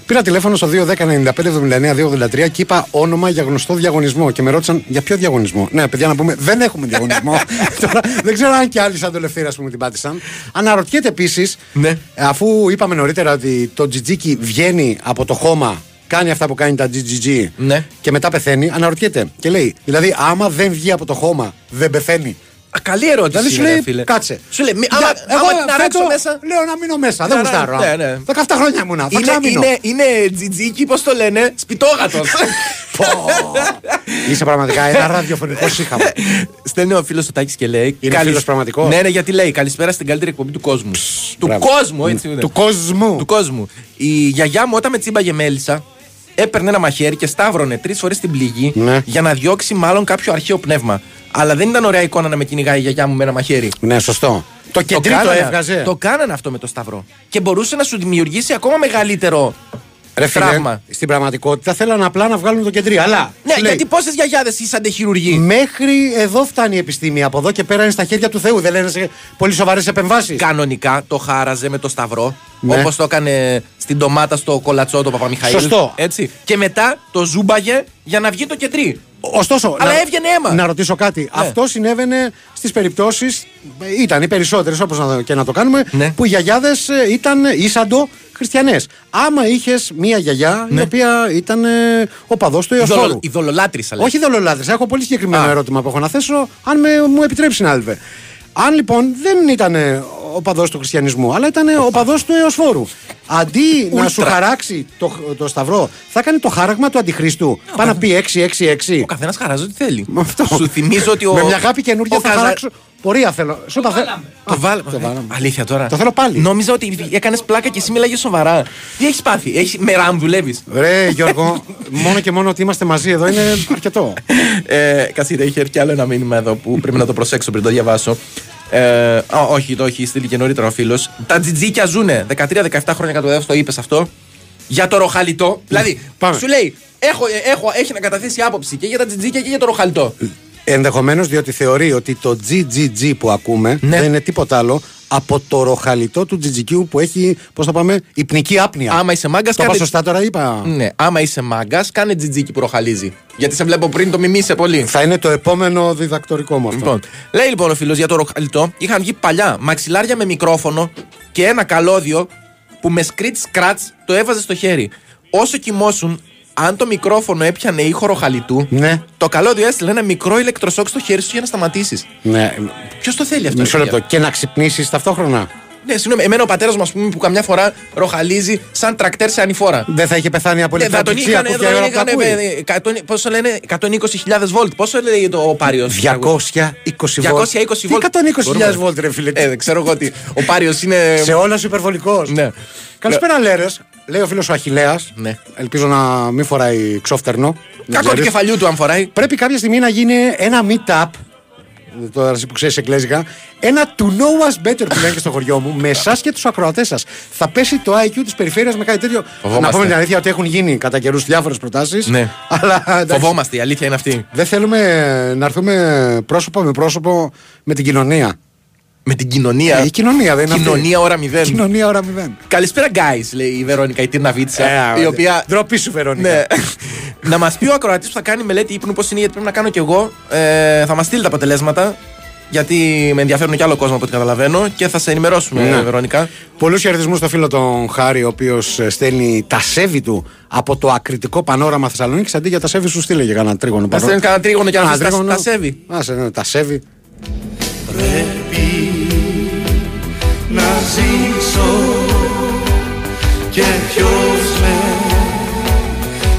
Πήρα τηλέφωνο στο 210-95-79-283 και είπα όνομα για γνωστό διαγωνισμό. Και με ρώτησαν για ποιο διαγωνισμό; Ναι, παιδιά, να πούμε, δεν έχουμε διαγωνισμό. *laughs* *laughs* Τώρα, δεν ξέρω αν και άλλοι σαν το Λευτέρη, ας πούμε, την πάτησαν. Αναρωτιέται επίσης, Ναι. αφού είπαμε νωρίτερα ότι το τζιτζίκι βγαίνει από το χώμα, κάνει αυτά που κάνει τα GGG Ναι. και μετά πεθαίνει, αναρωτιέται και λέει, δηλαδή, άμα δεν βγει από το χώμα, δεν πεθαίνει. Α, καλή ερώτηση. Δηλαδή σου ρε, λέει, φίλε. κάτσε. Σου λέει, μη- Για- άμα, εγώ άμα την αράξω φέτο μέσα. Λέω να μείνω μέσα. Δεν Ναι, γουστάρω. ναι, ναι. 17 χρόνια ήμουνα. Θα Είναι, ξαμείνω. είναι, είναι τζιτζίκι, πώς το λένε, σπιτόγατος. *laughs* Πω. Είσαι πραγματικά ένα ραδιοφωνικός σύγχαμα. Στέλνει ο φίλος του Τάκης και λέει. Είναι «Καλησ- φίλος πραγματικός; Ναι, ναι, γιατί λέει Καλησπέρα στην καλύτερη εκπομπή του κόσμου. του μπράβο. κόσμου, έτσι. είναι. Του κόσμου. Του κόσμου. Η γιαγιά μου όταν με τσίμπαγε μέλισσα, έπαιρνε ένα μαχαίρι και σταύρωνε τρεις φορές την πληγή Ναι. για να διώξει μάλλον κάποιο αρχαίο πνεύμα. Αλλά δεν ήταν ωραία εικόνα να με κυνηγάει η γιαγιά μου με ένα μαχαίρι. Ναι, σωστό. Το κεντρί το κάνανε- έβγαζε. Το κάνανε αυτό με το σταυρό. Και μπορούσε να σου δημιουργήσει ακόμα μεγαλύτερο Ρε φίλε, τραύμα. στην πραγματικότητα θέλανε απλά να βγάλουν το κεντρί. Αλλά. Ναι, σου λέει, γιατί πόσες γιαγιάδες είσαντε χειρουργοί. Μέχρι εδώ φτάνει η επιστήμη. Από εδώ και πέρα είναι στα χέρια του Θεού. Δεν λένε σε πολύ σοβαρές επεμβάσεις. Κανονικά το χάραζε με το σταυρό. Ναι. Όπως το έκανε στην ντομάτα στο κολατσό το Παπαμιχαήλ. Σωστό. Έτσι. Και μετά το ζούμπαγε για να βγει το κεντρί. Ωστόσο, Αλλά να, έβγαινε αίμα. να ρωτήσω κάτι. Αυτό συνέβαινε στις περιπτώσεις, ήταν οι περισσότερες όπως και να το κάνουμε, Ναι. που οι γιαγιάδες ήταν ήσαντο χριστιανές. Άμα είχες μία γιαγιά η Ναι. οποία ήταν οπαδό του Η, Ιωσφόρου. δολο, η δολολάτρησα λέει. Όχι δολολάτρε. Έχω πολύ συγκεκριμένο Α. ερώτημα που έχω να θέσω, αν με, μου επιτρέψει, συνάδελφε. Αν λοιπόν δεν ήταν οπαδό του χριστιανισμού, αλλά ήταν οπαδό του Εωσφόρου. Αντί να Ούλτρα. σου χαράξει το, το σταυρό, θα έκανε το χάραγμα του αντιχρίστου. Πάει να πει 6-6-6. Ο καθένας χαράζει ό,τι θέλει. Με αυτό. Σου θυμίζω ότι ο. Με μια αγάπη καινούργια ο θα Καζα- χαράξω. Πορεία θέλω. Σου είπα, θε- Το Α, βάλαμε. το Ε, βάλαμε. Αλήθεια τώρα. Το θέλω πάλι. Νόμιζα ότι έκανες πλάκα και εσύ μιλάγες σοβαρά. Τι έχεις πάθει, έχει με ραμ δουλεύεις; Ρε Γιώργο, μόνο και μόνο ότι είμαστε μαζί εδώ είναι αρκετό. Ε, Κασίδα, έχει έρθει άλλο ένα μήνυμα εδώ που πρέπει να το προσέξω πριν το διαβάσω. Ε, α, όχι, το έχει στείλει και νωρίτερα ο φίλος. Τα τζιτζίκια ζουνε 13-17 χρόνια κατά το το είπες αυτό. Για το ροχαλιτό. Δηλαδή, Πάμε. σου λέει, έχω, έχω, έχει να καταθέσει άποψη και για τα τζιτζίκια και για το ροχαλιτό. Ενδεχομένως διότι θεωρεί ότι το GGG που ακούμε Ναι. δεν είναι τίποτα άλλο από το ροχαλιτό του τζιτζικιού που έχει, πώς θα πάμε, υπνική άπνοια. Άμα είσαι μάγκας, Το είπα σωστά τώρα, είπα. Ναι, άμα είσαι μάγκας, κάνε τζιτζίκι που ροχαλίζει. Γιατί σε βλέπω πριν το μιμήσε πολύ. Θα είναι το επόμενο διδακτορικό μου αυτό. Λοιπόν, λέει λοιπόν ο φίλος για το ροχαλιτό, είχαν βγει παλιά μαξιλάρια με μικρόφωνο και ένα καλώδιο που με σκριτ σκρατ το έβαζε στο χέρι. Όσο κοιμόσουν, αν το μικρόφωνο έπιανε ήχο ροχαλιτού, Ναι. το καλώδιο έστειλε ένα μικρό ηλεκτροσόκ στο χέρι σου για να σταματήσεις. Ναι. Ποιος το θέλει αυτό, Μισό ρε λεπτό. παιδιά; Και να ξυπνήσεις ταυτόχρονα. Ναι, συγγνώμη, εμένα ο πατέρας μου, ας πούμε, που καμιά φορά ροχαλίζει σαν τρακτέρ σε ανηφόρα. Δεν θα είχε πεθάνει από Ναι, θα τον ηλεκτροπληξία είχαν, που θα τον φτιάχνει είχαν, ο ε, εκατόν- πόσο λένε, 120.000 βολτ. Πόσο λέει το ο Πάριος. 220 βολτ. 220 Τι βολτ. 120.000 βολτ, ρε φίλε. Ε, δεν ξέρω εγώ ότι ο Πάριος είναι. Σε όλα σου υπερβολικό. Ναι. Καλησπέρα, Λέρε. Λέει ο φίλος ο Αχηλέας. Ναι. Ελπίζω να μην φοράει ξόφτερνο. Να Κακό του ξέρεις. κεφαλιού του αν φοράει. Πρέπει κάποια στιγμή να γίνει ένα meet-up. Τώρα εσύ που ξέρεις εγγλέζικα. Ένα to know us better που λένε και στο χωριό μου. Με εσάς και τους ακροατές σας. Θα πέσει το IQ της περιφέρειας με κάτι τέτοιο. Φοβόμαστε. Να πούμε την αλήθεια ότι έχουν γίνει κατά καιρούς διάφορες προτάσεις. Ναι. Αλλά εντάξει, Φοβόμαστε, η αλήθεια είναι αυτή. δεν θέλουμε να έρθουμε πρόσωπο με πρόσωπο με την κοινωνία. Με την κοινωνία. Ε, η κοινωνία δεν είναι αυτή. Κοινωνία ώρα μηδέν. Κοινωνία ώρα μηδέν. Καλησπέρα, guys, λέει η Βερόνικα, η Τίρνα Βίτσα. Ε, η οποία. Ντροπή σου, Βερόνικα. Ναι. *laughs* να μας πει ο ακροατής που θα κάνει μελέτη ύπνου πώς είναι, γιατί πρέπει να κάνω κι εγώ. Ε, θα μας στείλει τα αποτελέσματα. Γιατί με ενδιαφέρουν κι άλλο κόσμο από ό,τι καταλαβαίνω και θα σε ενημερώσουμε, Ναι. Βερόνικα. Πολλούς χαιρετισμούς στο φίλο τον Χάρη, ο οποίος στέλνει τα σέβη του από το ακριτικό πανόραμα Θεσσαλονίκη. Αντί για τα σέβη σου, στείλε για κανένα τρίγωνο. Θα πανό- στέλνει κανένα τρίγωνο και να Κανένα αφήσει τα- τρίγωνο. τα σέβη. Άσε, ναι, τα σέβη. να ζήσω και ποιος με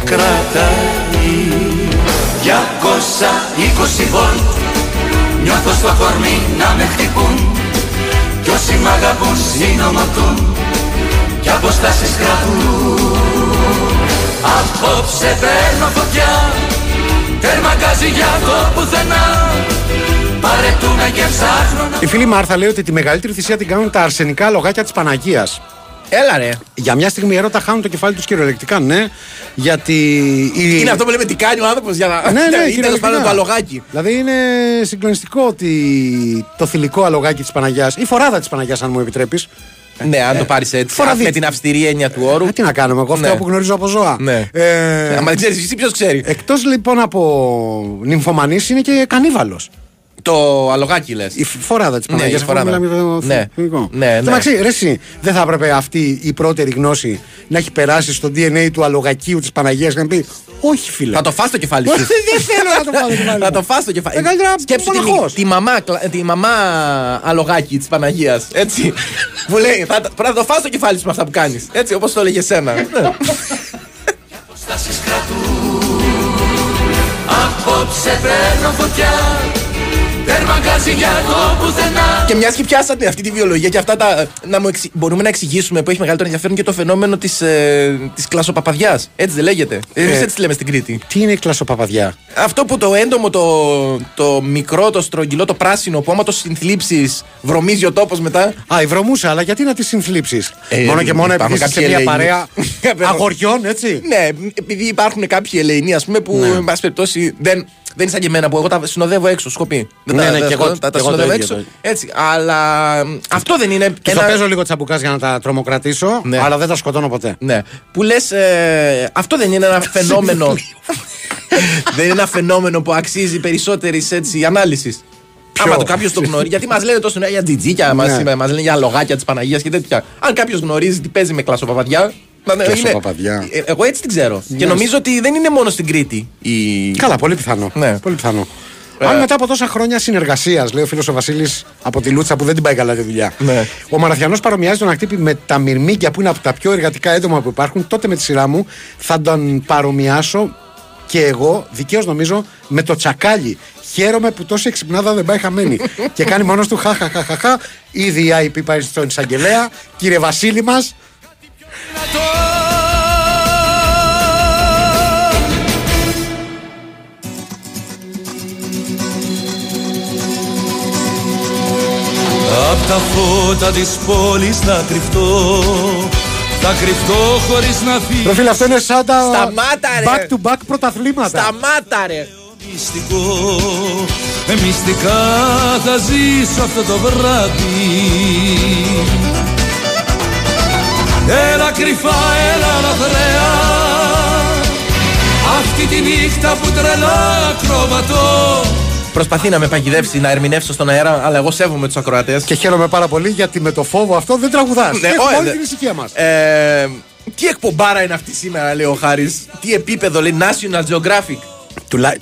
κρατάει. 220 βολτ νιώθω στο κορμί να με χτυπούν κι όσοι μ' αγαπούν συνομωτούν κι αποστάσεις κρατούν Απόψε παίρνω φωτιά τέρμα γκάζι για το πουθενά Η φίλη Μάρθα λέει ότι τη μεγαλύτερη θυσία την κάνουν τα αρσενικά λογάκια της Παναγίας. Έλα ρε. Για μια στιγμή οι έρωτα χάνουν το κεφάλι τους κυριολεκτικά, ναι. Γιατί. η- Είναι αυτό που λέμε τι κάνει ο άνθρωπος για να. Ναι, ναι, *laughs* είναι τέλο κυριολεκτικά. πάντων το αλογάκι. Δηλαδή είναι συγκλονιστικό ότι το θηλυκό αλογάκι της Παναγιά, η φοράδα της Παναγιά, αν μου επιτρέπεις. Ναι, αν το πάρεις έτσι. φοραδί- Με την αυστηρή έννοια του όρου. Τι να κάνουμε, εγώ αυτό Ναι. που γνωρίζω από ζώα. Ναι. Ε, Αν δεν ξέρεις, εσύ ποιος ξέρει. Εκτός λοιπόν από νυμφωμανή είναι και κανίβαλος. Το αλογάκι λες. Η φοράδα της Ναι, Παναγίας. η φοράδα. Ναι. Ναι, ναι. Εντάξει, ρε, εσύ, δεν θα έπρεπε αυτή η πρώτερη γνώση να έχει περάσει στο DNA του αλογακίου της Παναγίας και να πει Όχι, φίλε. Θα το φας το κεφάλι σου. Δεν θέλω να το φάω το *laughs* κεφάλι. Θα μου. το φας το κεφάλι. Ε, καλύτερα Σκέψου τη, μοναχός. τη, μαμά, κλα- τη μαμά αλογάκι της Παναγίας. Έτσι. Που λέει, θα, πρέπει να το φας το κεφάλι σου με αυτά που κάνεις. Έτσι, όπως το έλεγε εσένα. Ναι. Στάσεις κρατούν Απόψε παίρνω φωτιά Τέρμα γκάζι για το πουθενά Και μιας και πιάσατε αυτή τη βιολογία και αυτά τα. Να μου εξη- Μπορούμε να εξηγήσουμε που έχει μεγαλύτερο ενδιαφέρον και το φαινόμενο της ε, της κλασοπαπαδιάς. Έτσι δεν λέγεται. Εμείς Ε. έτσι τη λέμε στην Κρήτη. Τι είναι η κλασοπαπαδιά; Αυτό που το έντομο, το, το μικρό, το στρογγυλό, το πράσινο, που άμα το συνθλίψει, βρωμίζει ο τόπος μετά. Α, η βρωμούσα, αλλά γιατί να τη συνθλίψεις; Ε, μόνο και μόνο υπάρχουν επειδή είσαι σε κάποιοι μια ελεηνοί. παρέα *laughs* αγοριών, έτσι; Ναι, επειδή υπάρχουν κάποιοι ελεηνοί, ας πούμε, που Ναι. εν πάση περιπτώσει δεν, δεν είναι σαν και εμένα που εγώ τα συνοδεύω έξω, σκοπή. Δεν Ναι, τα, ναι, τα, και εγώ- τα, τα και εγώ το συνοδεύω ίδιο, έξω. το Έτσι. Αλλά μ, αυτό δεν είναι. Και θα παίζω λίγο τσαμπουκάς για να τα τρομοκρατήσω, Ναι. αλλά δεν τα σκοτώνω ποτέ. Ναι. Που λες, αυτό δεν είναι ένα *laughs* φαινόμενο. *laughs* δεν είναι ένα φαινόμενο που αξίζει περισσότερης ανάλυσης. Άμα το κάποιος το γνωρίζει, γιατί μας λένε τόσο για τζιτζίκια, μας Ναι. μας λένε για λογάκια της Παναγίας και τέτοια. Αν κάποιος γνωρίζει τι παίζει με κλασοπαπαδιά. να- είναι- Κλασοπαπαδιά. Ε, Εγώ έτσι την ξέρω. Και νομίζω ότι δεν είναι μόνο στην Κρήτη. Η... Καλά, πολύ πιθανό. Ναι. Πολύ πιθανό. Ε. Αν μετά από τόσα χρόνια συνεργασίας, λέει ο φίλος ο Βασίλης από τη Λούτσα που δεν την πάει καλά τη δουλειά. Ναι. Ο Μαραθιανός παρομοιάζει τον ακτύπη με τα μυρμήγκια που είναι από τα πιο εργατικά έντομα που υπάρχουν. Τότε με τη σειρά μου θα τον παρομοιάσω και εγώ, δικαίως νομίζω, με το τσακάλι. Χαίρομαι που τόση εξυπνάδα δεν πάει χαμένη. *laughs* και κάνει μόνος του χαχαχαχαχα. Ήδη η IP πάει στον εισαγγελέα. Κύριε Βασίλη μας, Απ' τα φώτα της πόλης θα κρυφτώ Θα κρυφτώ χωρίς να φύγω ρε φίλε, αυτό είναι σαν τα Σταμάτα, ρε. back to back πρωταθλήματα. Σταμάτα ρε! μυστικό ε, Μυστικά θα ζήσω αυτό το βράδυ Έλα κρυφά, έλα λαθρέα Αυτή τη νύχτα που τρελά ακροβατώ Προσπαθεί να με παγιδεύσει, να ερμηνεύσω στον αέρα, αλλά εγώ σέβομαι τους ακροατές. Και χαίρομαι πάρα πολύ γιατί με το φόβο αυτό δεν τραγουδάς. Ναι, Έχουμε όχι, όλη δε- την ησυχία μας. Ε, τι εκπομπάρα είναι αυτή σήμερα, λέει ο Χάρης. Τι επίπεδο, λέει National Geographic.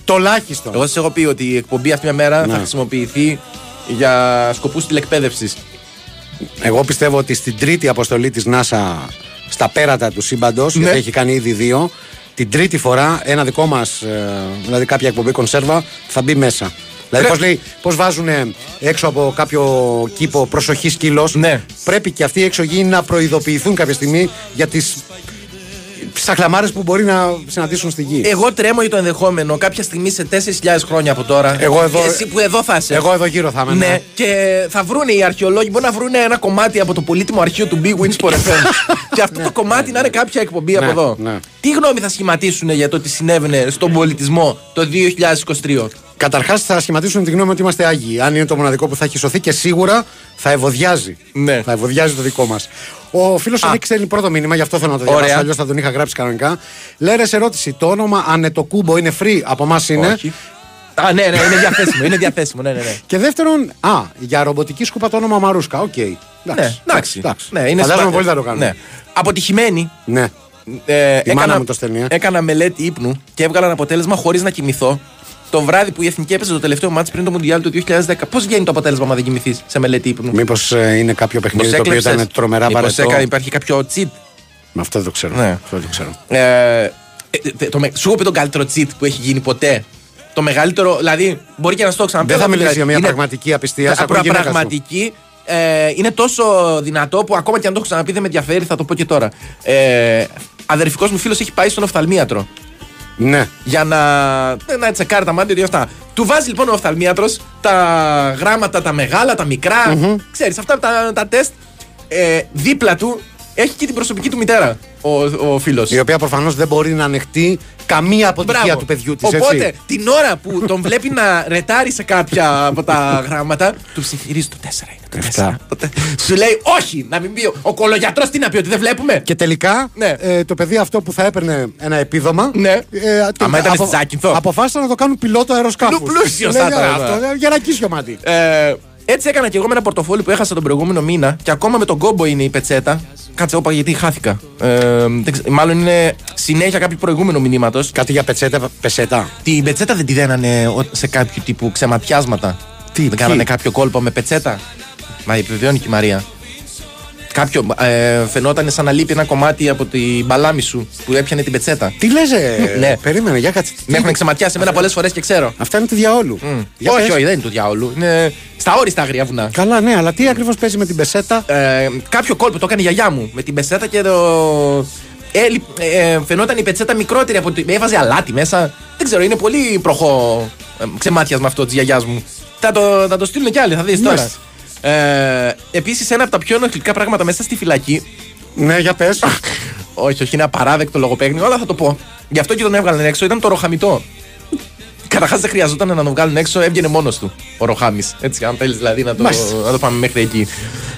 Τουλάχιστον. Εγώ σας έχω πει ότι η εκπομπή αυτή μια μέρα Ναι. θα χρησιμοποιηθεί για σκοπούς τηλεκπαίδευσης. Εγώ πιστεύω ότι στην τρίτη αποστολή της ΝΑΣΑ στα πέρατα του σύμπαντος, Ναι. γιατί έχει κάνει ήδη δύο, την τρίτη φορά ένα δικό μας, δηλαδή κάποια εκπομπή κονσέρβα, θα μπει μέσα. Δηλαδή, Ρε. πώς λέει, πώς βάζουν έξω από κάποιο κήπο προσοχής σκύλο, Ναι. πρέπει και αυτοί οι εξωγήινοι να προειδοποιηθούν κάποια στιγμή για τις σαχλαμάρε που μπορεί να συναντήσουν στη γη. Εγώ τρέμω για το ενδεχόμενο κάποια στιγμή σε 4.000 χρόνια από τώρα. Εγώ εδώ- και Εσύ που εδώ θα είσαι. Εγώ εδώ γύρω θα είμαι. Ναι, και θα βρούνε οι αρχαιολόγοι, μπορεί να βρούνε ένα κομμάτι από το πολύτιμο αρχείο του Big Wins for FM. *laughs* και αυτό το κομμάτι να είναι κάποια εκπομπή Ναι, από εδώ. ναι. Τι γνώμη θα σχηματίσουν για το τι συνέβαινε στον πολιτισμό το 2023. Καταρχάς θα σχηματίσουν τη γνώμη ότι είμαστε άγιοι. Αν είναι το μοναδικό που θα έχει σωθεί και σίγουρα θα ευωδιάζει. Ναι. Θα ευωδιάζει το δικό μας. Ο φίλος ο Νίκ στέλνει πρώτο μήνυμα, γι' αυτό θέλω να το διαβάσω. Ωραία. Αλλιώς θα τον είχα γράψει κανονικά. Λέρε ερώτηση. Το όνομα Ανετοκούμπο είναι free από εμάς είναι; Όχι. Α, ναι, ναι, είναι διαθέσιμο. Είναι διαθέσιμο, ναι, ναι. ναι. Και δεύτερον, α, για ρομποτική σκούπα το όνομα Μαρούσκα. Οκ. Ναι, εντάξει. Ναι, είναι Φαντάζομαι σπα- πολύ θα το κάνουν. Ναι. Αποτυχημένη. Ναι. Ε, Η μάνα μου το στέλνει, ε. Έκανα μελέτη ύπνου και έβγαλα αποτέλεσμα χωρίς να κοιμηθώ. Το βράδυ που η Εθνική έπαιζε το τελευταίο ματς πριν το Μουντιάλ του 2010. Πώς βγαίνει το αποτέλεσμα άμα δεν κοιμηθείς σε μελέτη ύπνου; Μήπως είναι κάποιο παιχνίδι το οποίο έκλεψες. ήταν τρομερά Μήπως βαρετό; έκανε, υπάρχει κάποιο cheat; Με αυτό δεν το ξέρω. Ναι. Αυτό δεν το ξέρω. Ε, ε, το, με- σου έχω πει τον καλύτερο cheat που έχει γίνει ποτέ; Το μεγαλύτερο, δηλαδή μπορεί και να στο έχω ξαναπεί. Δεν θα αλλά μιλήσει για μια είναι- πραγματική απιστία. σε Απρα- ακούει η γυναίκα σου. πραγματική. Ε, είναι τόσο δυνατό που ακόμα και αν το έχω ξαναπεί δεν με ενδιαφέρει, θα το πω και τώρα. Ε, Αδερφικός μου φίλος έχει πάει στον οφθαλμίατρο Ναι. για να, να τσεκάρει τα μάτια του αυτά. Του βάζει λοιπόν ο οφθαλμίατρος τα γράμματα, τα μεγάλα, τα μικρά. Ξέρεις, αυτά τα, τα τεστ. Ε, δίπλα του έχει και την προσωπική του μητέρα ο, ο φίλος. Η οποία προφανώς δεν μπορεί να ανεχτεί καμία αποτυχία του παιδιού της. Οπότε την ώρα που τον βλέπει να ρετάρει σε κάποια από τα γράμματα, του ψιθυρίζει το 4 είναι. Το 4. Τότε Σου λέει όχι, να μην πει. ο- Ο κολογιατρός τι να πει, ότι δεν βλέπουμε. Και τελικά Ναι. ε, το παιδί αυτό που θα έπαιρνε ένα επίδομα. Ναι. Ε, το- Άμα ήταν στη Ζάκυνθο. Αποφάσισαν να το κάνουν πιλότο αεροσκάφους. Πλου- πλούσιος θα ήταν, αυτό. ναι. ε, Για να κίσιο μάτι. Ε, έτσι έκανα και εγώ με ένα πορτοφόλι που έχασα τον προηγούμενο μήνα και ακόμα με τον κόμπο είναι η πετσέτα. Κάτσε, όπα, γιατί χάθηκα. Ε, δεν ξε- μάλλον είναι συνέχεια κάποιου προηγούμενου μηνύματος. Κάτι για πετσέτα. πεσέτα. Την πετσέτα δεν τη δένανε ο- σε κάποιο τύπου ξεματιάσματα. Τι, δεν ποιοι; κάνανε κάποιο κόλπο με πετσέτα. Μα επιβεβαιώνει και η Μαρία. Κάποιο ε, φαινόταν σαν να λείπει ένα κομμάτι από την μπαλάμη σου που έπιανε την πετσέτα. Τι λες, ε, Ναι. περίμενε, για κάτσε. Με έχουν ξεματιάσει εμένα πολλές φορές και ξέρω. Αυτά είναι του διαόλου. Για όχι, πες. όχι, δεν είναι του διάολου. Είναι στα όριστα αγρία βουνά. Καλά, ναι, αλλά τι ακριβώς παίζει με την πεσέτα. Ε, κάποιο κόλπο το έκανε η γιαγιά μου με την πετσέτα και το. Ε, λι- ε, φαινόταν η πετσέτα μικρότερη από την. Έβαζε αλάτι μέσα. Δεν ξέρω, είναι πολύ προχώ ε, ξεμάτιασμα αυτό της γιαγιάς μου. Θα το, θα το στείλουν κι άλλοι, θα δεις τώρα. Μάλιστα. Ε, Επίσης, ένα από τα πιο ενοχλητικά πράγματα μέσα στη φυλακή. Ναι, για πες. Όχι, όχι, είναι απαράδεκτο λογοπαίγνιο, αλλά θα το πω. Γι' αυτό και τον έβγαλαν έξω, ήταν το ροχαμιτό. Καταρχάς δεν χρειαζόταν να τον βγάλουν έξω, έβγαινε μόνος του ο Ροχάμι. Έτσι, αν θέλεις δηλαδή να το, Μάλιστα. να το πάμε μέχρι εκεί.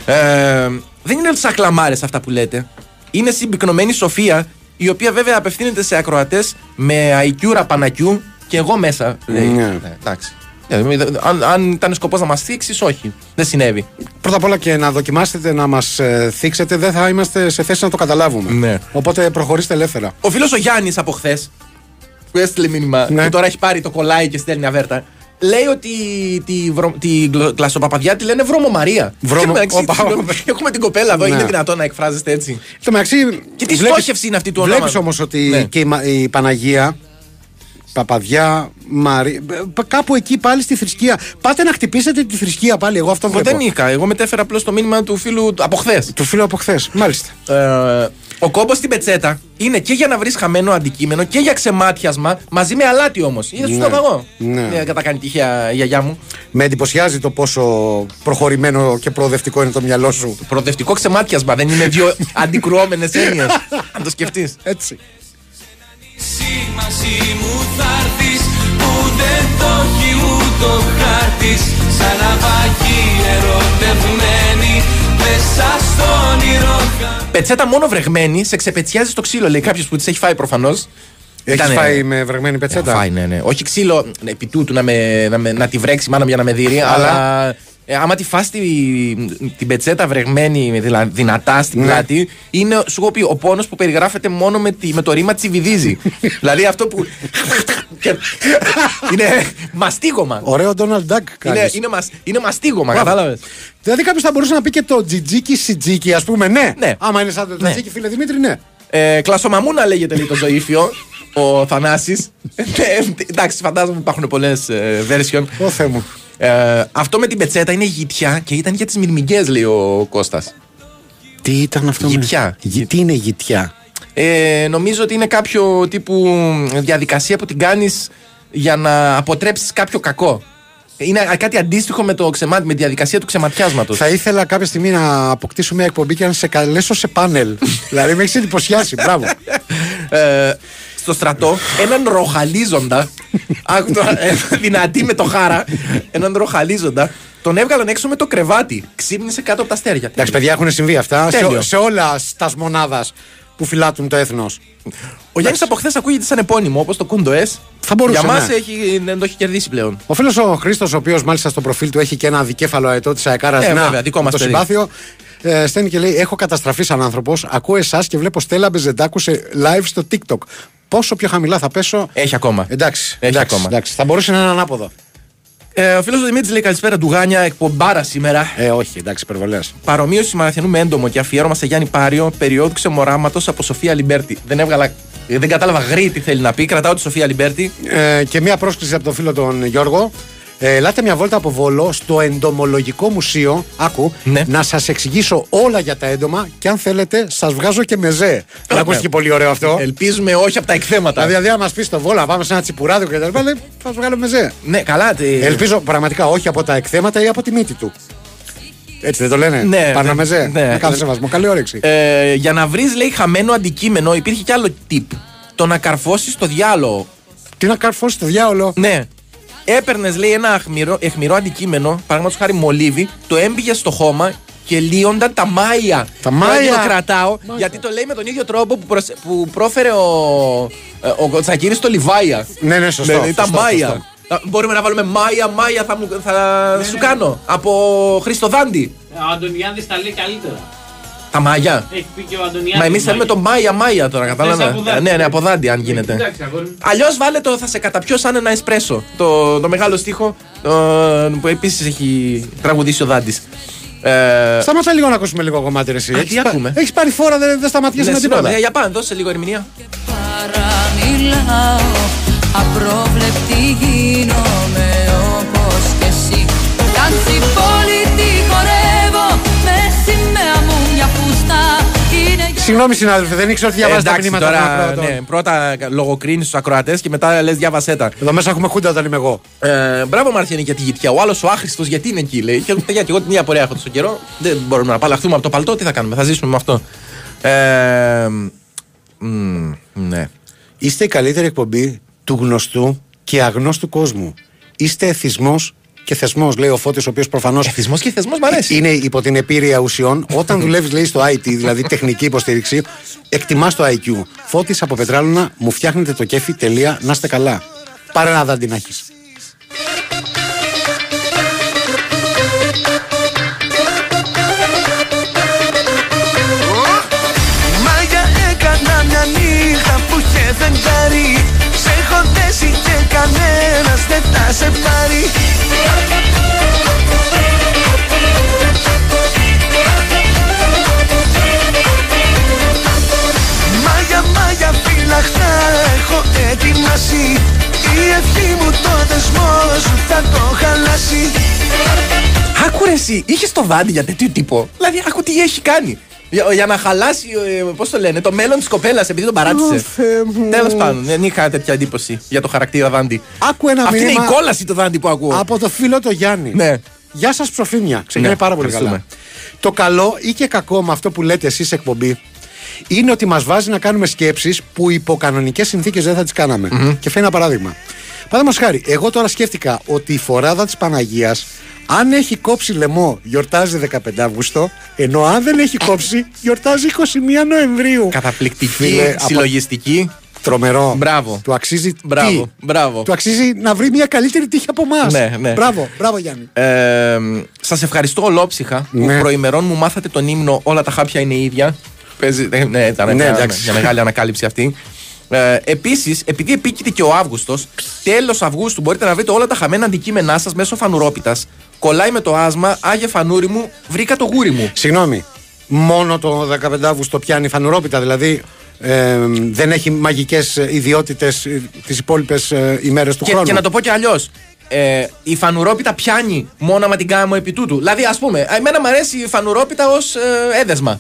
Ε, δεν είναι σαν κλαμάρε αυτά που λέτε. Είναι συμπυκνωμένη σοφία, η οποία βέβαια απευθύνεται σε ακροατές με IQ ραπανακιού και εγώ μέσα. λέει. Ναι. Ναι, εντάξει. Ε, Αν, αν ήταν σκοπός να μας θίξεις, όχι. Δεν συνέβη. Πρώτα απ' όλα και να δοκιμάσετε να μας θίξετε, δεν θα είμαστε σε θέση να το καταλάβουμε. Ναι. Οπότε προχωρήστε ελεύθερα. Ο φίλος ο Γιάννης από χθες, που έστειλε μήνυμα Ναι. και τώρα έχει πάρει το κολλάει και στέλνει αβέρτα, λέει ότι τη, βρο... τη γλω- κλασσοπαπαδιά τη λένε Βρώμο Μαρία. Βρώμο- Και μεταξύ, Όπα, συγγνώμη, όπα. *laughs* Έχουμε την κοπέλα εδώ, Ναι. είναι δυνατόν να εκφράζεστε έτσι. Εν τω μεταξύ. Και τι στόχευση είναι αυτή του Βλέπεις ονόματος; όμως ότι Ναι. και η, Μα- η Παναγία. Παπαδιά, Μαρία. Κάπου εκεί πάλι στη θρησκεία. Πάτε να χτυπήσετε τη θρησκεία πάλι. Εγώ αυτό Εγώ βλέπω. δεν είχα. Εγώ μετέφερα απλώς το μήνυμα του φίλου από χθες. Του φίλου από χθες. Μάλιστα. Ε, ο κόμπος στην πετσέτα είναι και για να βρεις χαμένο αντικείμενο και για ξεμάτιασμα μαζί με αλάτι όμως. Είδες Ναι. το εγώ. Ναι. Δεν κατακάνει τυχαία η γιαγιά μου. Με εντυπωσιάζει το πόσο προχωρημένο και προοδευτικό είναι το μυαλό σου. Προοδευτικό ξεμάτιασμα δεν είναι δύο *laughs* αντικρουόμενες έννοιες. Αν το σκεφτείς. Έτσι. Εσύ μαζί μου θα έρθεις που δεν το έχει ούτε ο χάρτης Σαν ναυαγή ερωτευμένη μέσα στον όνειρο Πετσέτα μόνο βρεγμένη, σε ξεπετσιάζει στο ξύλο, λέει κάποιος που τη έχει φάει προφανώς. Έχεις φάει με βρεγμένη πετσέτα; Φάει, ναι, ναι. Όχι ξύλο ναι, επί τούτου να, με, να, με, να τη βρέξει μάνα μου για να με δει, Αλλά- αλλά. Ε, άμα τη φας τη, την πετσέτα βρεγμένη δηλα- δυνατά στην Ναι. πλάτη, είναι σου έχω πει, ο πόνος που περιγράφεται μόνο με, τη, με το ρήμα τσιβιδίζει. *laughs* δηλαδή αυτό που. και- είναι μαστίγωμα. Ωραίο Donald Duck κάνεις. Είναι, είναι, μας, είναι μαστίγωμα, Μπράβο. κατάλαβες. Δηλαδή κάποιος θα μπορούσε να πει και το τζιτζίκι σιτζίκι, ας πούμε. Ναι. Ναι. Άμα είναι σαν το Ναι. τζιτζίκι, φίλε Δημήτρη, ναι. Ε, κλασομαμούνα λέγεται λέει το ζωήφιο. ο Θανάσης. Ε, Εντάξει, φαντάζομαι υπάρχουν πολλές version. Ω Θεέ μου. Ε, αυτό με την πετσέτα είναι γητιά και ήταν για τις μυρμηγκές, λέει ο Κώστας. Τι ήταν αυτό. Γητιά. Με... Τι είναι γητιά; Ε, νομίζω ότι είναι κάποιο τύπου διαδικασία που την κάνεις για να αποτρέψεις κάποιο κακό. Είναι κάτι αντίστοιχο με, το ξεμά... με τη διαδικασία του ξεματιάσματος. Θα ήθελα κάποια στιγμή να αποκτήσω μια εκπομπή και να σε καλέσω σε πάνελ. *laughs* δηλαδή με έχεις εντυπωσιάσει. Μπράβο. ε, στο στρατό έναν ροχαλίζοντα. *laughs* άκου τώρα, ε, δυνατή με το χάρα. Έναν ροχαλίζοντα. Τον έβγαλαν έξω με το κρεβάτι. Ξύπνησε κάτω από τα αστέρια. Εντάξει, παιδιά, έχουν συμβεί αυτά σε, Τέλειο. σε όλα τα μονάδας που φυλάτουν το έθνος. Ο Γιάννης από χθες ακούγεται σαν επώνυμο όπως το Κούντο S. Θα μπορούσε, Για μας ναι. έχει, δεν το έχει κερδίσει πλέον. Ο φίλος ο Χρήστος, ο οποίος μάλιστα στο προφίλ του έχει και ένα δικέφαλο αετό της Αεκάρα Ε, βέβαια, δικό μας το παιδί. συμπάθειο. Ε, στέλνει και λέει: Έχω καταστραφεί σαν άνθρωπος. Ακούω εσάς και βλέπω Στέλλα Μπεζεντάκου σε live στο TikTok. Πόσο πιο χαμηλά θα πέσω; Έχει ακόμα. Εντάξει, Έχει εντάξει, ακόμα. εντάξει. Θα μπορούσε να είναι ανάποδο. Ε, ο φίλος του Δημήτρης λέει καλησπέρα Ντουγάνια, εκπομπάρα σήμερα. Ε, όχι, εντάξει, υπερβολές. Παρομοίωση Μαραθιανού με έντομο και αφιέρωμα σε Γιάννη Πάριο, περίοδου ξεμοράματο από Σοφία Λιμπέρτη. Δεν έβγαλα. ε, Δεν κατάλαβα γρή τι θέλει να πει. Κρατάω τη Σοφία Λιμπέρτη. Ε, και μια πρόσκληση από τον φίλο τον Γιώργο. Ε, ελάτε μια βόλτα από Βόλο στο εντομολογικό μουσείο. Άκου, Ναι. να σας εξηγήσω όλα για τα έντομα και αν θέλετε, σας βγάζω και μεζέ. Δεν ακούστηκε πολύ ωραίο αυτό. Ελπίζουμε όχι από τα εκθέματα. Δηλαδή, αν μας πεις στο Βόλο, να πάμε σε ένα τσιπουράδικο και τα λοιπά, λέει, θα σου βγάλω μεζέ. Ναι, καλά. τε- Ελπίζω πραγματικά όχι από τα εκθέματα ή από τη μύτη του. Έτσι δεν το λένε; Ναι, Παρναμεζέ. ναι. Με κάθε σεβασμό. Καλή όρεξη. Ε, για να βρεις, λέει, χαμένο αντικείμενο, υπήρχε κι άλλο tip. Το να καρφώσεις το διάλογο. Τι να καρφώσεις το διάολο. Ναι. Έπαιρνες, λέει, ένα αιχμηρό, αιχμηρό αντικείμενο, παραδείγματο χάρη μολύβι, το έμπηγες στο χώμα και λύονταν τα μάια. Τα Τώρα μάια. και Το κρατάω, γιατί το λέει με τον ίδιο τρόπο που, προσε- που πρόφερε ο, ε, ο Κοτσακύρης στο Λιβάια. Ναι, ναι, σωστό. Ναι, τα σωστό, μάια. σωστό. Τα- Μπορούμε να βάλουμε μάια, μάια θα, μου, θα σου κάνω. Από Χριστοδάντη. Ο Αντωνιάδης τα λέει καλύτερα. Τα μάγια. Έχει πει και ο Αντωνιάδης. Μα εμείς θέλουμε το Μάια Μάια τώρα, από κατάλαβα. δάντη. Ναι, ναι, από δάντη αν γίνεται. Εντάξει, αγόρι μου. Αλλιώς βάλε το θα σε καταπιώ σαν ένα εσπρέσο. Το, το μεγάλο στίχο το, που επίσης έχει τραγουδήσει ο Δάντης. Ε, Σταματά λίγο να ακούσουμε λίγο κομμάτι ρε, εσύ. Α, Έχεις τι πα- ακούμε; Έχεις πάρει φόρα, δεν, δεν σταματιέσαι ναι, με τίποτα. συγγνώμη, για πάμε, δώσε λίγο ερμηνεία. Παραμιλάω Απρόβλεπτη γίνομαι όπως και εσύ Κάντσι Συγγνώμη συνάδελφε, δεν ήξερα ότι διαβάζει τα εντάξει, μηνύματα των τώρα, ακροατών. ναι, πρώτα λογοκρίνεις του ακροατές και μετά λες διάβασέ τα. Εδώ μέσα έχουμε χούντα όταν είμαι εγώ. Ε, μπράβο Μαρθιανή για τη γητιά. Ο άλλος ο άχρηστος γιατί είναι εκεί, λέει. Και παιδιά, και εγώ την ίδια πορεία έχω τόσο καιρό. Δεν μπορούμε να απαλλαχθούμε από το παλτό. Τι θα κάνουμε, θα ζήσουμε με αυτό. Ε, μ, ναι. Είστε η καλύτερη εκπομπή του γνωστού και αγνώστου κόσμου. Είστε εθισμός και θεσμός, λέει ο Φώτης, ο οποίος προφανώς. Εθισμό και θεσμός μ' αρέσει. Είναι υπό την επίρρεια ουσιών. *laughs* Όταν δουλεύεις, λέει, στο IT, δηλαδή τεχνική υποστήριξη, εκτιμάς το IQ. Φώτης από Πετράλωνα, μου φτιάχνετε το κέφι, τελεία, να είστε καλά. Πάρε ένα δάντι να έχεις. Μάγια έκανα μια νύχτα που είχε φεγγάρι Σε έχω δέσει και κανένας δεν θα σε πάρει Μάγια, μάγια φυλαχτά έχω ετοιμάσει Η ευχή μου το δεσμός σου θα το χαλάσει Άκουρε εσύ, είχες το δάντι για τέτοιο τύπο; Δηλαδή, άκου τι έχει κάνει. Για, για να χαλάσει, ε, πώς το λένε, το μέλλον της κοπέλας επειδή τον παράτησε. Τέλος πάντων, δεν είχα τέτοια εντύπωση για το χαρακτήρα δάντι. Άκου ένα Αυτή είναι η μήνυμα κόλαση το δάντι που ακούω. από το φίλο το Γιάννη. Ναι. Γεια σας, Ψοφίμια. Ξεκινάει Ναι, πάρα πολύ ευχαριστούμε. καλά. Το καλό ή και κακό με αυτό που λέτε εσείς εκπομπή είναι ότι μας βάζει να κάνουμε σκέψεις που υπό κανονικές συνθήκες δεν θα τις κάναμε. Και φέρνει ένα παράδειγμα. Παράδειγμα χάρη, εγώ τώρα σκέφτηκα ότι η φοράδα της Παναγίας, αν έχει κόψει λαιμό, γιορτάζει 15 Αύγουστο, ενώ αν δεν έχει κόψει, γιορτάζει 21 Νοεμβρίου. Καταπληκτική, Φίλε, από- συλλογιστική. Τρομερό. Μπράβο. Του αξίζει. Μπράβο, τι; μπράβο. Του αξίζει να βρει μια καλύτερη τύχη από εμάς. Ναι, ναι. Μπράβο, μπράβο Γιάννη. Ε, Σας ευχαριστώ ολόψυχα Ναι. που προημερών μου μάθατε τον ύμνο Όλα τα χάπια είναι ίδια. Παίζει, ε, ναι, ήταν Ναι, μια, εντάξει. μια μεγάλη ανακάλυψη αυτή. Ε, Επίσης, επειδή επίκειται και ο Αύγουστος, τέλος Αυγούστου μπορείτε να βρείτε όλα τα χαμένα αντικείμενά σας μέσω φανουρόπιτας. Κολλάει με το άσμα, Άγιε Φανούρι μου, βρήκα το γούρι μου. Συγγνώμη. Μόνο το 15 Αύγουστο πιάνει φανουρόπιτα, δηλαδή ε, δεν έχει μαγικές ιδιότητες τις υπόλοιπες ημέρες του Και, χρόνου. και να το πω και αλλιώς. Ε, η φανουρόπιτα πιάνει μόνο με την κάμω επί τούτου. Δηλαδή, ας πούμε, εμένα μου αρέσει η φανουρόπιτα ως ε, έδεσμα.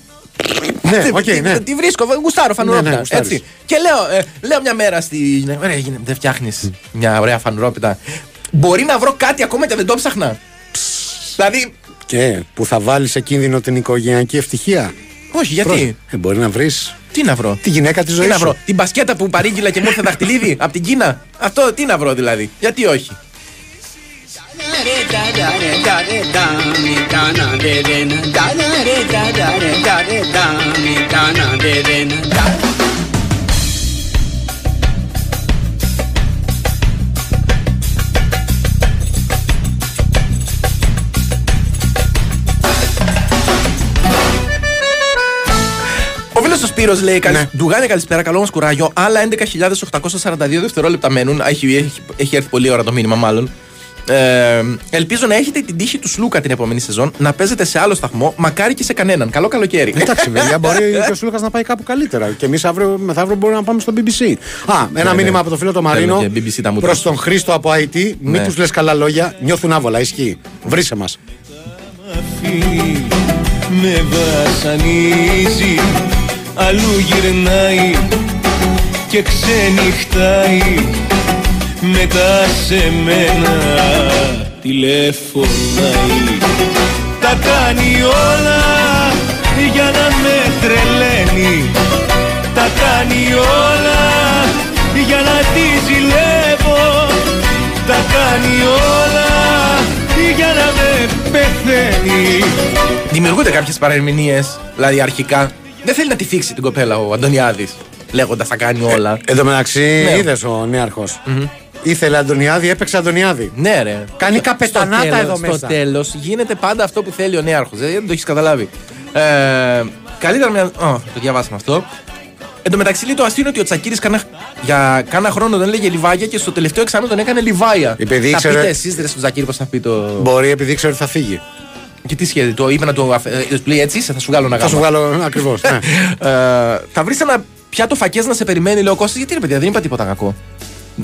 Ναι, Τι- οκ, τι- ναι. Τι βρίσκω, γουστάρω φανουρόπιτα. Ναι, ναι, γουστάρεις. έτσι. Και λέω, ε, λέω μια μέρα στη. Ωραία, γίνε, δεν φτιάχνεις μια ωραία φανουρόπιτα. Μπορεί να βρω κάτι ακόμα και δεν το ψάχνα. Δηλαδή, Και που θα βάλει σε κίνδυνο την οικογενειακή ευτυχία. όχι, γιατί. Πρόσεχε. Ε, μπορεί να βρει Τι να βρω. τη γυναίκα τη ζωή Τι να σου. βρω. Την μπασκέτα που παρήγγειλα και μου ήρθε δαχτυλίδι από την Κίνα. Αυτό τι να βρω δηλαδή. Γιατί όχι. Σπύρος λέει: καλη... Ναι. Ντουγάνι, καλησπέρα, καλό μας κουράγιο. Άλλα 11.842 δευτερόλεπτα μένουν. Έχει, έχει, έχει έρθει πολύ ώρα το μήνυμα, μάλλον. Ε, ελπίζω να έχετε την τύχη του Σλούκα την επόμενη σεζόν να παίζετε σε άλλο σταθμό, μακάρι και σε κανέναν. Καλό καλοκαίρι. Εντάξει, *laughs* παιδιά, μπορεί και ο Σούλκα να πάει κάπου καλύτερα. Και εμείς αύριο μεθαύριο μπορούμε να πάμε στο BBC. Α, ένα ναι. μήνυμα από το φίλο το Μαρίνο Θέλω και BBC τα μούτρα. προς τον Χρήστο από IT. Μην Ναι. τους λες καλά λόγια, νιώθουν άβολα. Ισχύει. Βρίσε μας. Αφήνει, με βασανίζει Αλλού γυρνάει και ξενυχτάει. Μετά σε μένα τηλεφωνάει. Τα κάνει όλα για να με τρελαίνει. Τα κάνει όλα για να τη ζηλεύω. Τα κάνει όλα για να με πεθαίνει. Δημιουργούνται κάποιες παρερμηνίες, δηλαδή αρχικά. Δεν θέλει να τη θίξει την κοπέλα ο Αντωνιάδης, λέγοντας τα κάνει όλα. Εν τω μεταξύ, Ναι. είδες ο νεαρχο Ήθελε Αντωνιάδη, έπαιξε Αντωνιάδη. Ναι, ρε. Κάνει Στο- καπετανάτα στο τέλος- εδώ μέσα. Στο τέλος γίνεται πάντα αυτό που θέλει ο νέαρχος. Δεν το έχεις καταλάβει. Ε, καλύτερα μια. Ω, το διαβάσαμε αυτό. Εν τω μεταξύ λέει το αστείο είναι ότι ο Τσακίρης για κάνα χρόνο τον έλεγε Λιβάγια και στο τελευταίο εξάμεινο τον έκανε Λιβάια. Επειδή θα ήξερε- πείτε εσείς ρε στον Τσακίρη πώς θα πει το. Μπορεί επειδή ξέρει ότι θα φύγει. Και τι σχέδιο, το είπε να το. αφ- ε, του λέει έτσι, είσαι, θα σου βγάλω ένα Θα σου γάμα. βγάλω ακριβώς. ναι. *laughs* Ε, θα βρεις ένα πιάτο φακές να σε περιμένει, λέει ο Κώστας, γιατί ρε παιδιά, δεν είπα τίποτα κακό.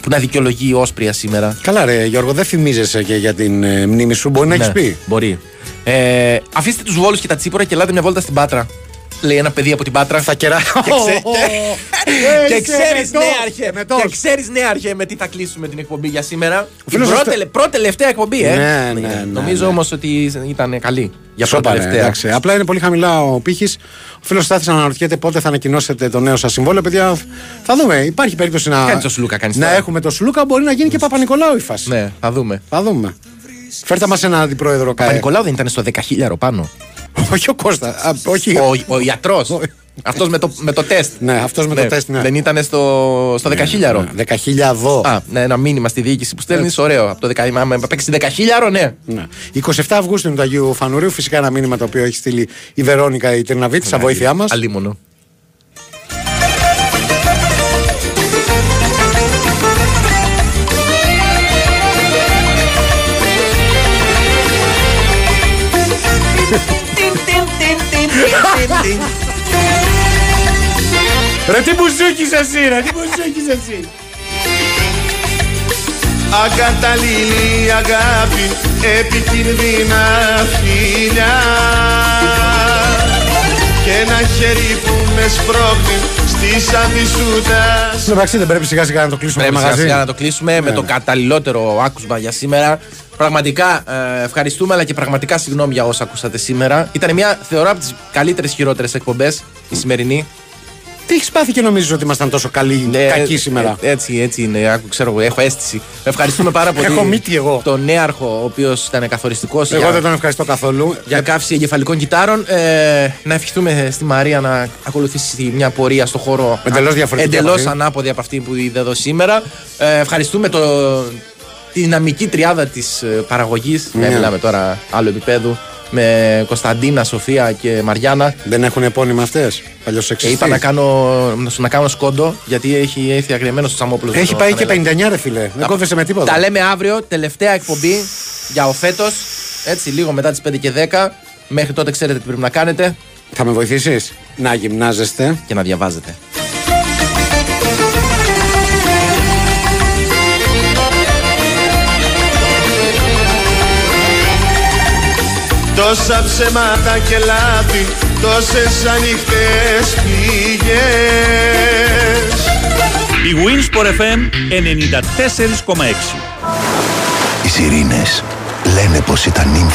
Που να δικαιολογεί η όσπρια σήμερα. Καλά, ρε Γιώργο, δεν θυμίζεσαι και για την ε, μνήμη σου. Μπορεί να έχεις Ναι, πει. Μπορεί. Ε, αφήστε τους βόλους και τα τσίπορα και ελάτε μια βόλτα στην Πάτρα. Λέει ένα παιδί από την Πάτρα. Θα κερά. Και, ξέ... και Είσαι ξέρεις, μετός, νέαρχε, μετός. και ξέρεις, *laughs* νέαρχε, με τι θα κλείσουμε την εκπομπή για σήμερα. Η φίλος πρώτη, αυτό- πρώτη τελευταία εκπομπή, ε. Ναι, ναι, ναι, Νομίζω ναι. όμως ότι ήταν καλή για πρώτη Σόπα, ρε, τελευταία. εντάξει. Απλά είναι πολύ χαμηλά ο πύχης. Ο φίλος Στάθης αναρωτιέται πότε θα ανακοινώσετε το νέο σας συμβόλαιο. Παιδιά, θα δούμε. Υπάρχει περίπτωση να. Κάνει το Σλούκα, κάνεις να τώρα. έχουμε το Σλούκα, μπορεί να γίνει και Παπα-Νικολάου η φάση. Ναι, θα δούμε. Θα δούμε. Φέρτε μας ένα αντιπρόεδρο ΚΑΕ. Παπα-Νικολάου δεν ήταν στο 10.000 πάνω. *laughs* Όχι ο Κώστα. Α, όχι. Ο, ο ιατρό. Αυτός με το, με το τεστ. Ναι, αυτός με το τεστ. Ναι. Δεν ήταν στο, στο 10.000. Ναι, 10.000. Α, ναι, ένα μήνυμα στη διοίκηση που στέλνεις, ωραίο. Από το 10, άμα παίξεις 10.000, ναι. Ναι. 27 Αυγούστου είναι το Αγίου Φανουρίου. Φυσικά ένα μήνυμα το οποίο έχει στείλει η Βερόνικα η Τερναβίτη, σαν βοήθειά μας. Αλίμονο. Ρε τι μπουζούκις εσύ, ρε τι μπουζούκις εσύ. Ακατάλληλη αγάπη, επικίνδυνα φιλιά Και ένα χέρι που με σπρώχνει στη σάντη σου τα Στην μεταξύ δεν πρέπει σιγά σιγά να το κλείσουμε το Πρέπει σιγά μαγαζί. σιγά να το κλείσουμε με Ναι, το ναι. καταλληλότερο άκουσμα για σήμερα. Πραγματικά ε, ευχαριστούμε, αλλά και πραγματικά συγγνώμη για όσα ακούσατε σήμερα. Ήταν μια, θεωρώ, από τις καλύτερες χειρότερες εκπομπές η σημερινή. Τι έχεις πάθει και νομίζεις ότι ήμασταν τόσο καλοί, Ε, κακοί σήμερα; ε, έτσι, έτσι είναι. Άκου, ξέρω, εγώ, έχω αίσθηση. Ευχαριστούμε πάρα πολύ. Έχω μύτη εγώ. Τον νέαρχο, ο οποίος ήταν καθοριστικός Εγώ για, δεν τον ευχαριστώ καθόλου. για καύση εγκεφαλικών κυτάρων. Ε, να ευχηθούμε στη Μαρία να ακολουθήσει μια πορεία στο χώρο Εντελώς διαφορετική από εντελώς αυτή. ανάποδη από αυτή που είδε εδώ σήμερα. Ε, ευχαριστούμε το, τη δυναμική τριάδα της παραγωγής. Ναι. Δεν μιλάμε τώρα άλλο επίπεδου. Με Κωνσταντίνα, Σοφία και Μαριάννα. Δεν έχουν επώνυμα αυτές. Παλιό Και σεξιστή. είπα να κάνω, να σου να κάνω σκόντο γιατί έχει έρθει αγριεμένο στο Τσαμόπουλο. Έχει στο πάει και Κανέλα. 59 ρε φίλε. Δεν κόβεσαι με τίποτα. Τα λέμε αύριο, τελευταία εκπομπή για ο φέτος. Έτσι, λίγο μετά τις 5 και 10. Μέχρι τότε ξέρετε τι πρέπει να κάνετε Θα με βοηθήσεις; Να γυμνάζεστε. και να διαβάζετε. Τόσα ψέματα και λάθη, τόσες ανοιχτές πληγές Η Winsport FM 94,6. Οι σιρήνες λένε πως ήταν νύμφες